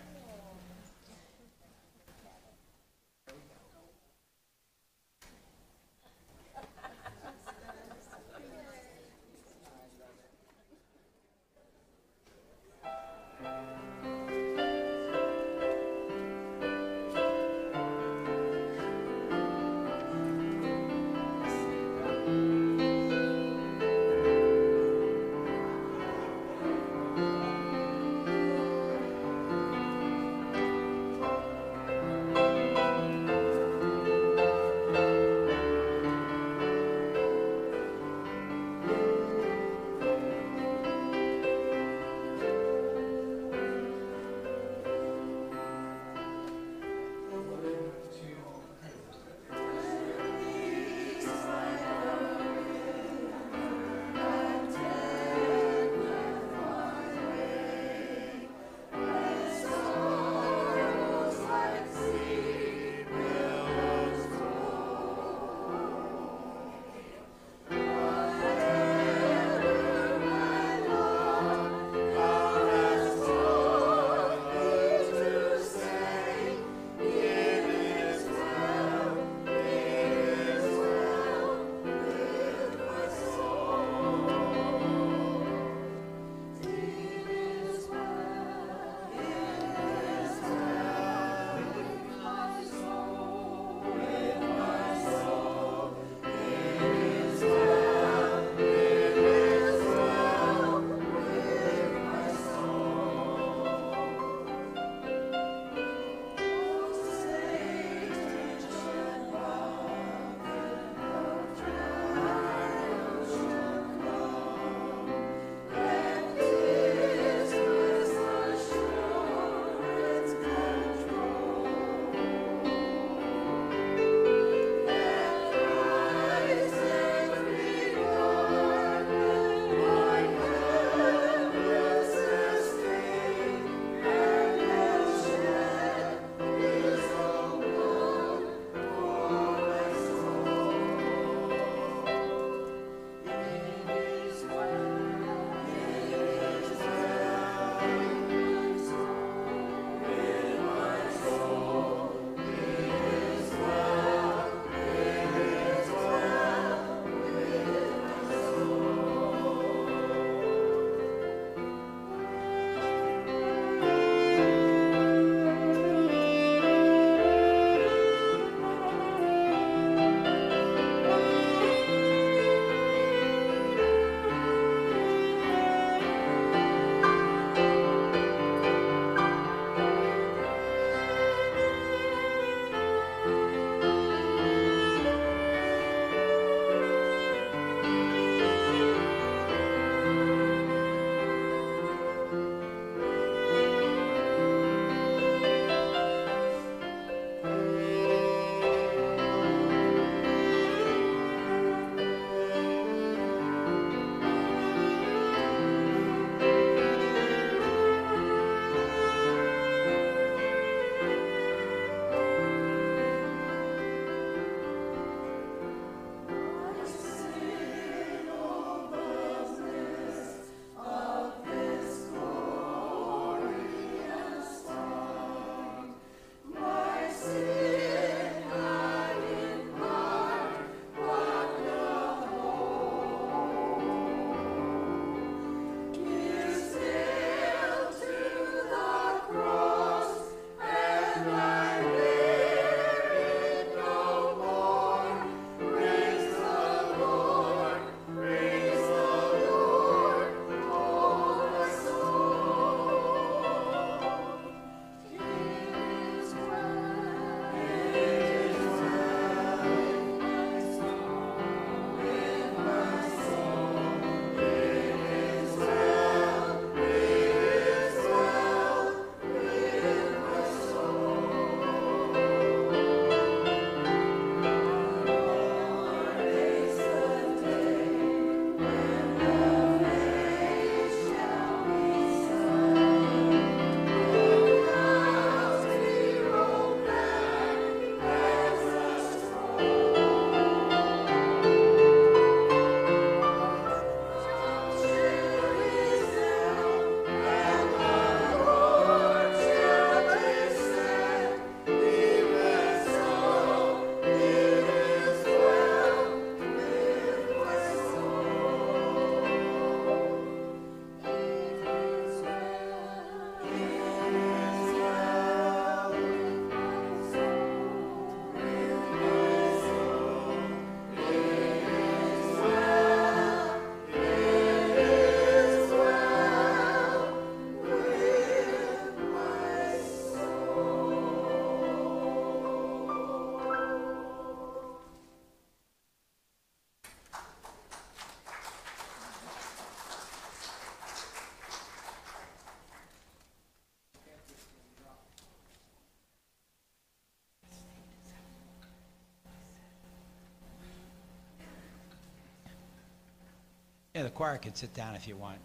A: Yeah, the choir can sit down if you want.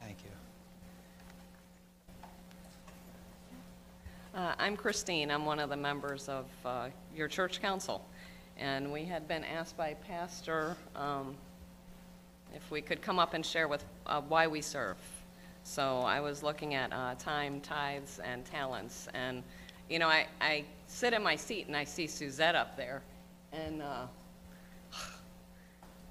A: Thank you.
L: Uh, I'm Christine. I'm one of the members of uh, your church council. And we had been asked by Pastor um, if we could come up and share with uh, why we serve. So I was looking at uh, time, tithes, and talents. And, you know, I, I sit in my seat and I see Suzette up there. And uh,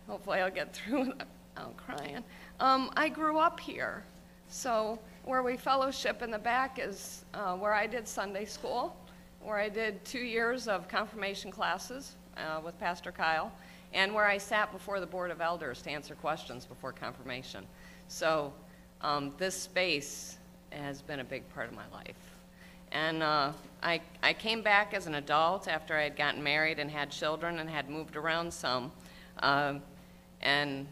L: hopefully I'll get through without crying. Um, I grew up here. So where we fellowship in the back is uh, where I did Sunday school, where I did two years of confirmation classes uh, with Pastor Kyle, and where I sat before the Board of Elders to answer questions before confirmation. So um, this space has been a big part of my life. And uh, I, I came back as an adult after I had gotten married and had children and had moved around some. And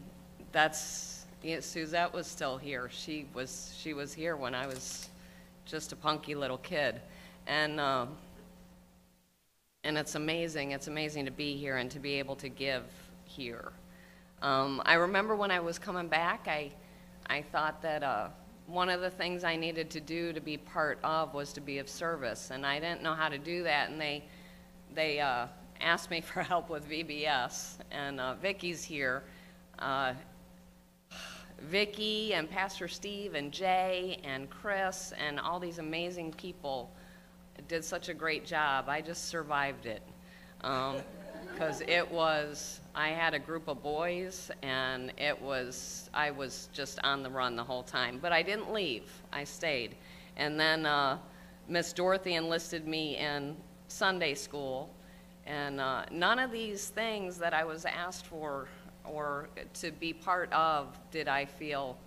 L: that's, Suzette was still here. She was, she was here when I was just a punky little kid. And, um, and it's amazing. It's amazing to be here and to be able to give here. Um, I remember when I was coming back, I, I thought that uh, one of the things I needed to do to be part of was to be of service, and I didn't know how to do that. And they, they uh, asked me for help with VBS, and uh, Vicky's here. Uh, Vicky and Pastor Steve and Jay and Chris and all these amazing people did such a great job. I just survived it. Because it was, I had a group of boys and it was, I was just on the run the whole time. But I didn't leave, I stayed. And then uh, Miss Dorothy enlisted me in Sunday school. And uh, none of these things that I was asked for or to be part of did I feel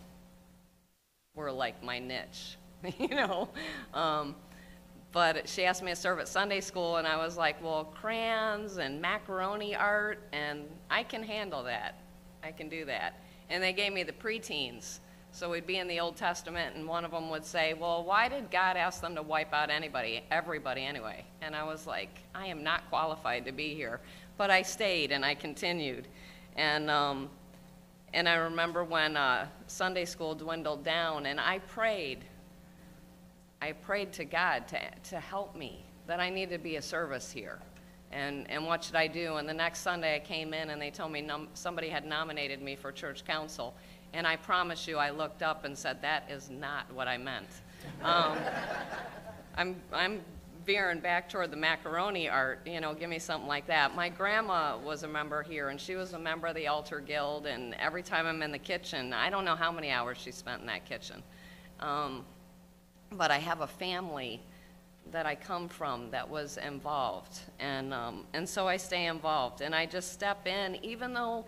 L: were like my niche, you know. Um, but she asked me to serve at Sunday school, and I was like, well, crayons and macaroni art, and I can handle that. I can do that. And they gave me the preteens. So we'd be in the Old Testament, and one of them would say, well, why did God ask them to wipe out anybody, everybody anyway? And I was like, I am not qualified to be here. But I stayed, and I continued. And, um, and I remember when uh, Sunday school dwindled down, and I prayed. I prayed to God to, to help me, that I needed to be a service here. And, and what should I do? And the next Sunday I came in and they told me somebody had nominated me for church council. And I promise you, I looked up and said, that is not what I meant. Um, I'm, I'm veering back toward the macaroni art, you know, give me something like that. My grandma was a member here, and she was a member of the Altar Guild, and every time I'm in the kitchen, I don't know how many hours she spent in that kitchen. Um, but I have a family that I come from that was involved, and, um, and so I stay involved, and I just step in, even though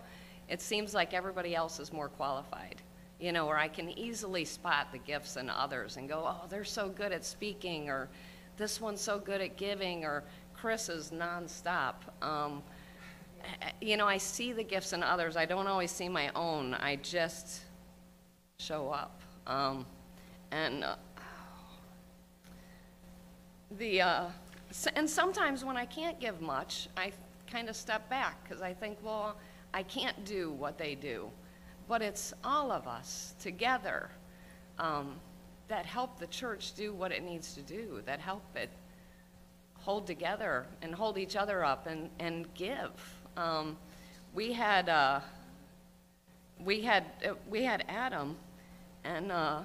L: it seems like everybody else is more qualified you know, or I can easily spot the gifts in others and go, oh, they're so good at speaking, or this one's so good at giving, or Chris is nonstop. Um, you know, I see the gifts in others. I don't always see my own. I just show up. Um, and uh, the uh, and sometimes when I can't give much, I kind of step back because I think, well, I can't do what they do. But it's all of us together um, that help the church do what it needs to do, that help it hold together and hold each other up and, and give. Um, we had uh, we had uh, we had Adam, and uh,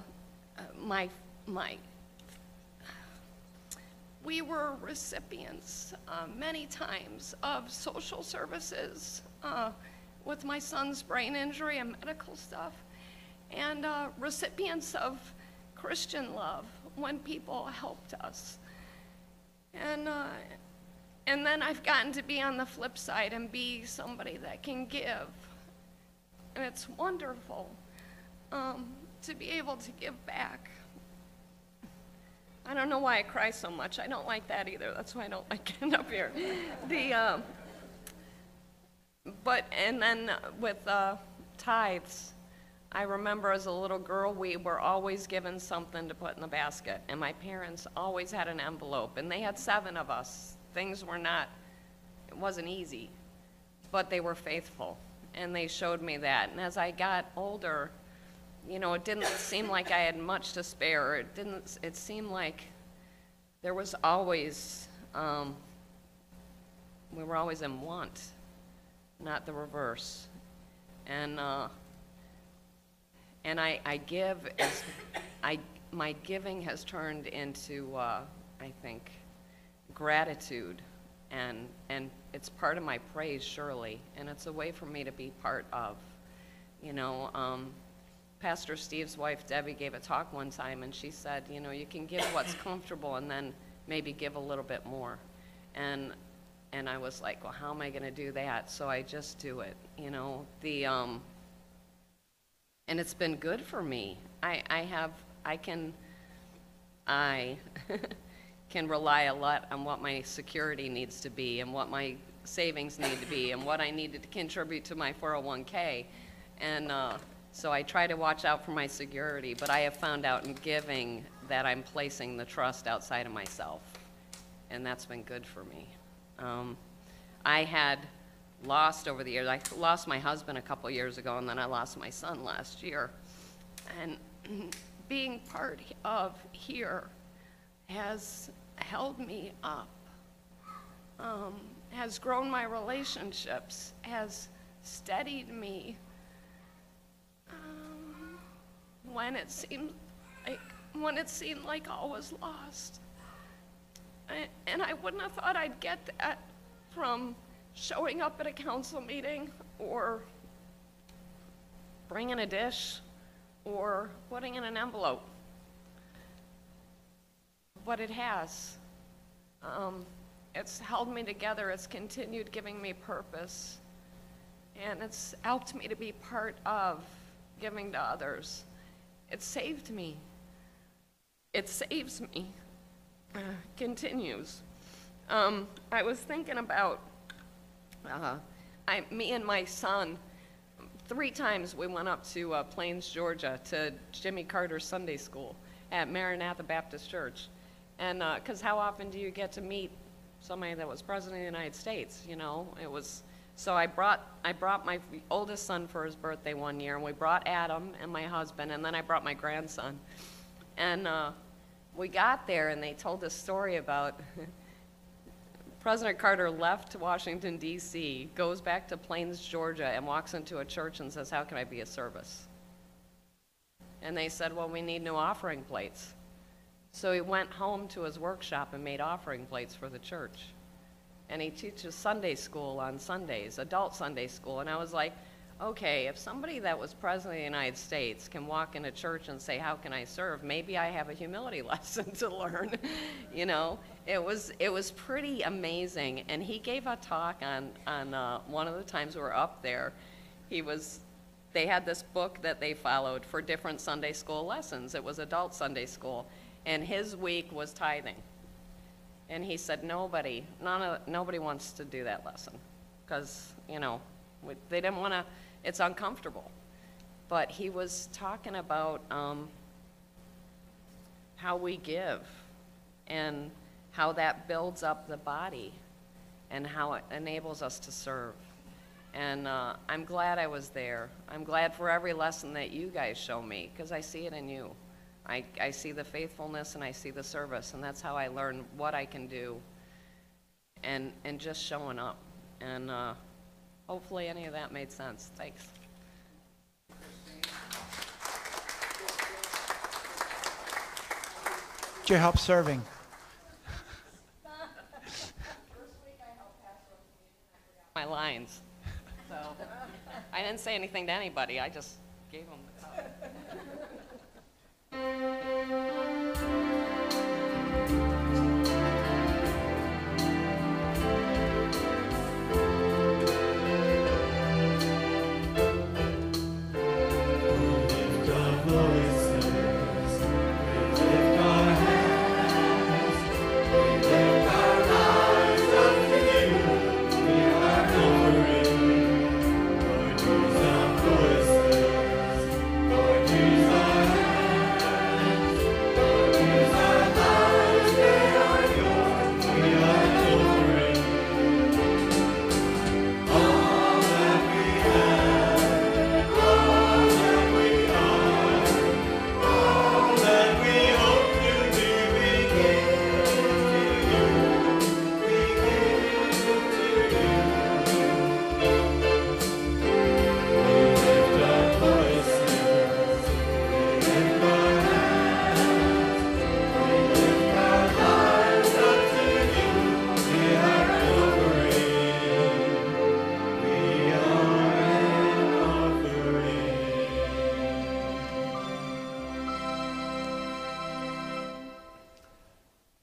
L: my my we were recipients uh, many times of social services uh, with my son's brain injury and medical stuff, and uh, recipients of Christian love when people helped us. And, uh, and then I've gotten to be on the flip side and be somebody that can give. And it's wonderful um, to be able to give back. I don't know why I cry so much. I don't like that either. That's why I don't like getting up here. The, um, but, and then with uh, tithes, I remember as a little girl, we were always given something to put in the basket, and my parents always had an envelope, and they had seven of us. Things were not, it wasn't easy, but they were faithful. and they showed me that. And as I got older, you know, it didn't seem like I had much to spare. It didn't, it seemed like there was always, um, we were always in want, not the reverse. And, uh, and I, I give as, I, my giving has turned into, uh, I think, gratitude. And, and it's part of my praise, surely. And it's a way for me to be part of. You know, um, Pastor Steve's wife, Debbie, gave a talk one time, and she said, you know, you can give what's comfortable and then maybe give a little bit more. And, and I was like, well, how am I going to do that? So I just do it, you know. The, um, and it's been good for me. I, I have, I can, I can rely a lot on what my security needs to be and what my savings need to be and what I need to contribute to my 401k. And, uh, so I try to watch out for my security, but I have found out in giving that I'm placing the trust outside of myself, and that's been good for me. Um, I had lost over the years, I lost my husband a couple years ago, and then I lost my son last year. And being part of here has held me up, um, has grown my relationships, has steadied me when it seemed like when it seemed like all was lost. I, and I wouldn't have thought I'd get that from showing up at a council meeting or bringing a dish or putting in an envelope. But it has. Um, it's held me together. It's continued giving me purpose. And it's helped me to be part of giving to others. It saved me. It saves me. Uh, continues. Um, I was thinking about uh, I, me and my son. Three times we went up to uh, Plains, Georgia, to Jimmy Carter's Sunday School at Maranatha Baptist Church, and because uh, how often do you get to meet somebody that was president of the United States? You know, it was so I brought, I brought my oldest son for his birthday one year, and we brought Adam and my husband, and then I brought my grandson. And uh, we got there, and they told a story about President Carter left Washington, D.C., goes back to Plains, Georgia, and walks into a church and says, How can I be of service? And they said, Well, we need new offering plates. So he went home to his workshop and made offering plates for the church and he teaches Sunday school on Sundays, adult Sunday school. And I was like, okay, if somebody that was president of the United States can walk in a church and say, how can I serve? Maybe I have a humility lesson to learn. you know, it was, it was pretty amazing. And he gave a talk on, on uh, one of the times we were up there. He was, they had this book that they followed for different Sunday school lessons. It was adult Sunday school. And his week was tithing. And he said, nobody, none of, nobody wants to do that lesson because, you know, they didn't want to, it's uncomfortable. But he was talking about um, how we give and how that builds up the body and how it enables us to serve. And uh, I'm glad I was there. I'm glad for every lesson that you guys show me because I see it in you. I, I see the faithfulness and I see the service, and that's how I learn what I can do and, and just showing up. And uh, hopefully, any of that made sense. Thanks.
A: Did you help serving?
L: My lines. So I didn't say anything to anybody, I just gave them the cup.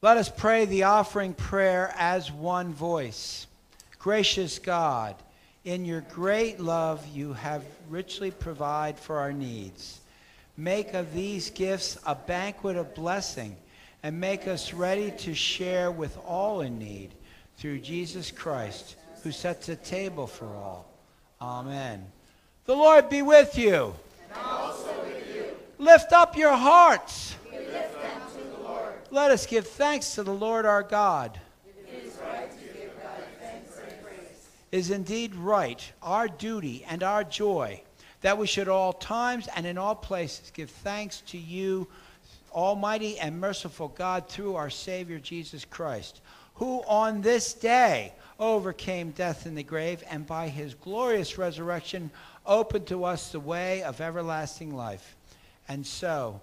A: Let us pray the offering prayer as one voice. Gracious God, in your great love, you have richly provided for our needs. Make of these gifts a banquet of blessing and make us ready to share with all in need through Jesus Christ, who sets a table for all. Amen. The Lord be with you.
M: And also with you.
A: Lift up your hearts.
M: We lift them to the Lord.
A: Let us give thanks to the Lord our God.
M: It is right to give God thanks and praise.
A: Is indeed right, our duty and our joy, that we should all times and in all places give thanks to you, Almighty and merciful God, through our Savior Jesus Christ, who on this day overcame death in the grave and by his glorious resurrection opened to us the way of everlasting life. And so,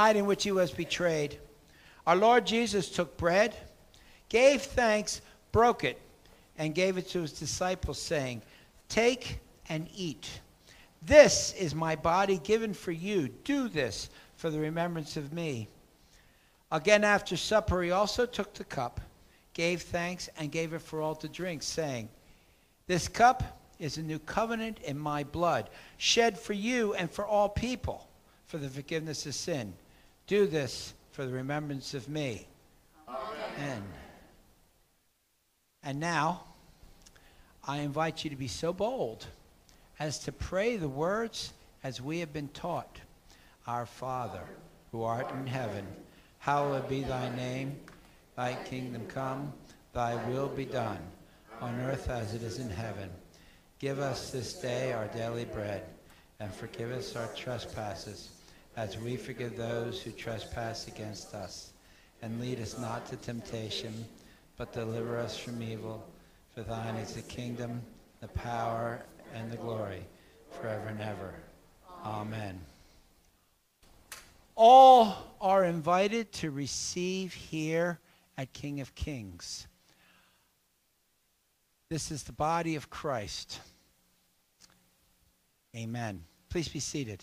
A: Night in which he was betrayed, our Lord Jesus took bread, gave thanks, broke it, and gave it to his disciples, saying, Take and eat. This is my body given for you. Do this for the remembrance of me. Again, after supper, he also took the cup, gave thanks, and gave it for all to drink, saying, This cup is a new covenant in my blood, shed for you and for all people for the forgiveness of sin. Do this for the remembrance of me. Amen. And now, I invite you to be so bold as to pray the words as we have been taught. Our Father, who art in heaven, hallowed be thy name. Thy kingdom come, thy will be done, on earth as it is in heaven. Give us this day our daily bread, and forgive us our trespasses as we forgive those who trespass against us. And lead us not to temptation, but deliver us from evil. For thine is the kingdom, the power, and the glory, forever and ever. Amen. All are invited to receive here at King of Kings. This is the body of Christ. Amen. Please be seated.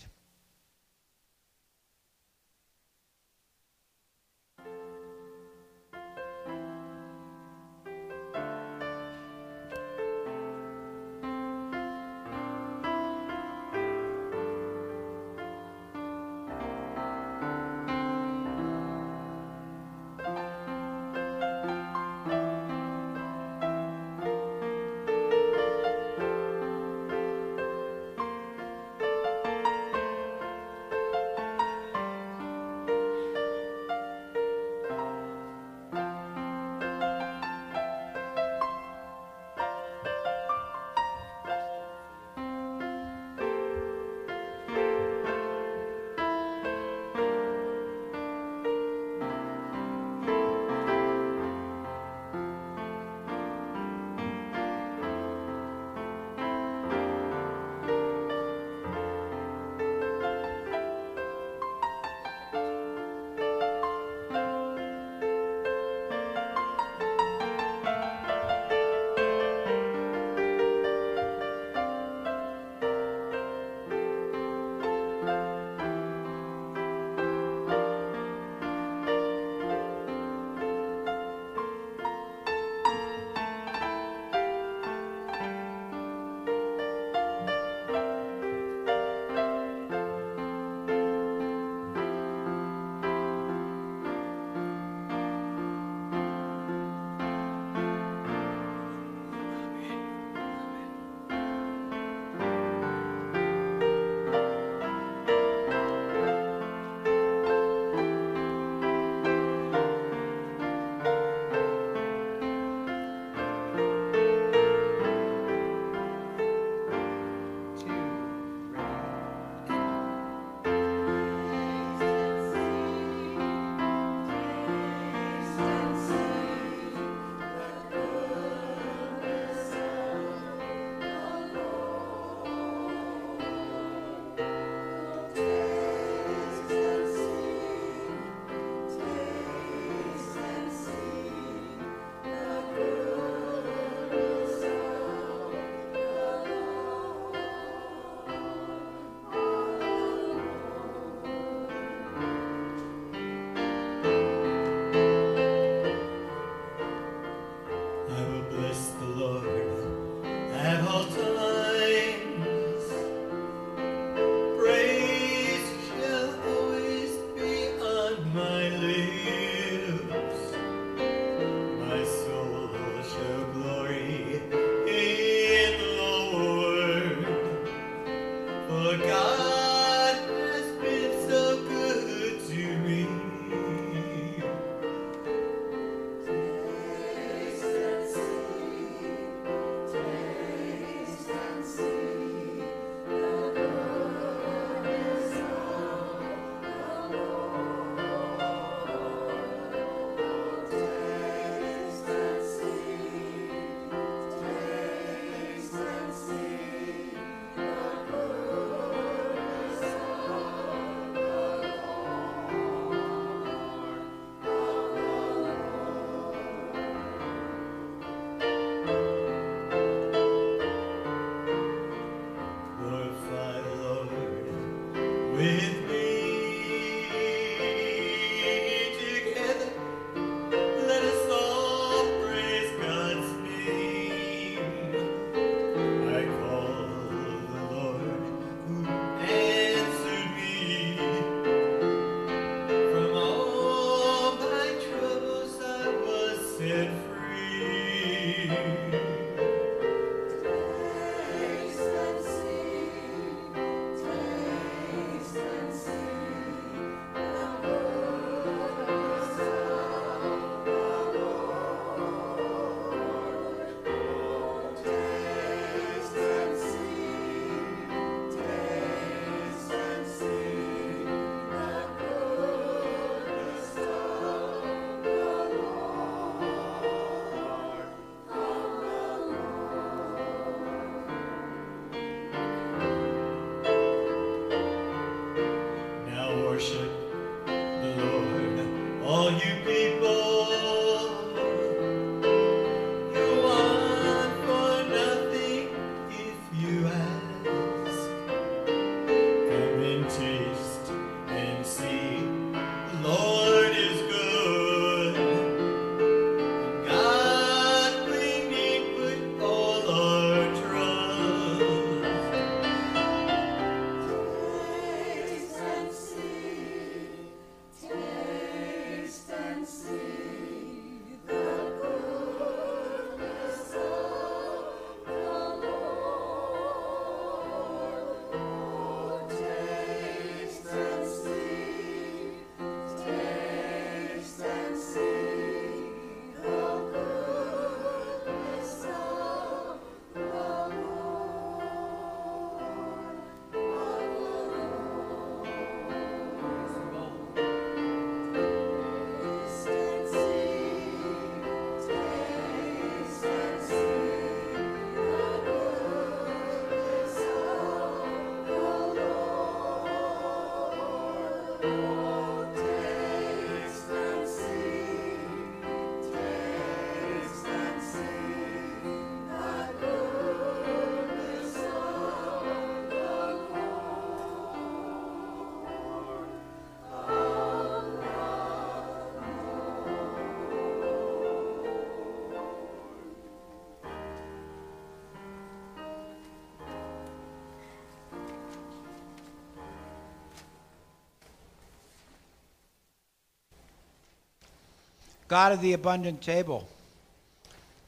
N: God
M: of the
A: abundant table,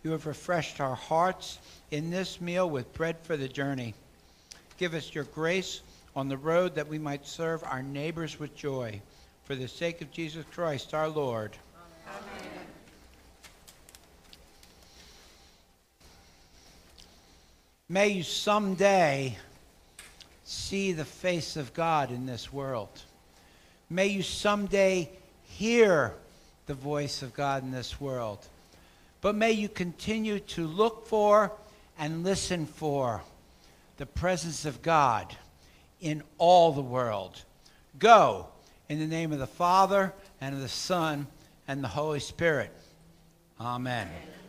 A: you have refreshed our hearts in this meal with bread for the journey. Give us your grace on the road that we might serve our neighbors with joy. For the sake of Jesus Christ our Lord. Amen. May you someday see the face of God in this world. May you someday hear the voice of God in this world. But may you continue to look for and listen for the presence of God in all the world. Go in the name of the Father and of the Son and the Holy Spirit. Amen.
N: He's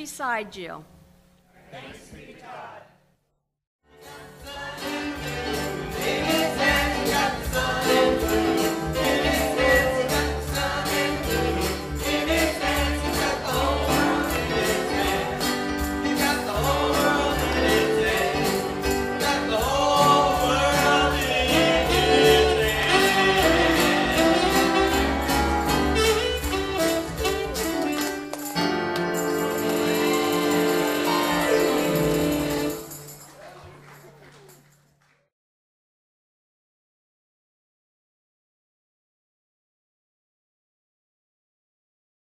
D: beside you.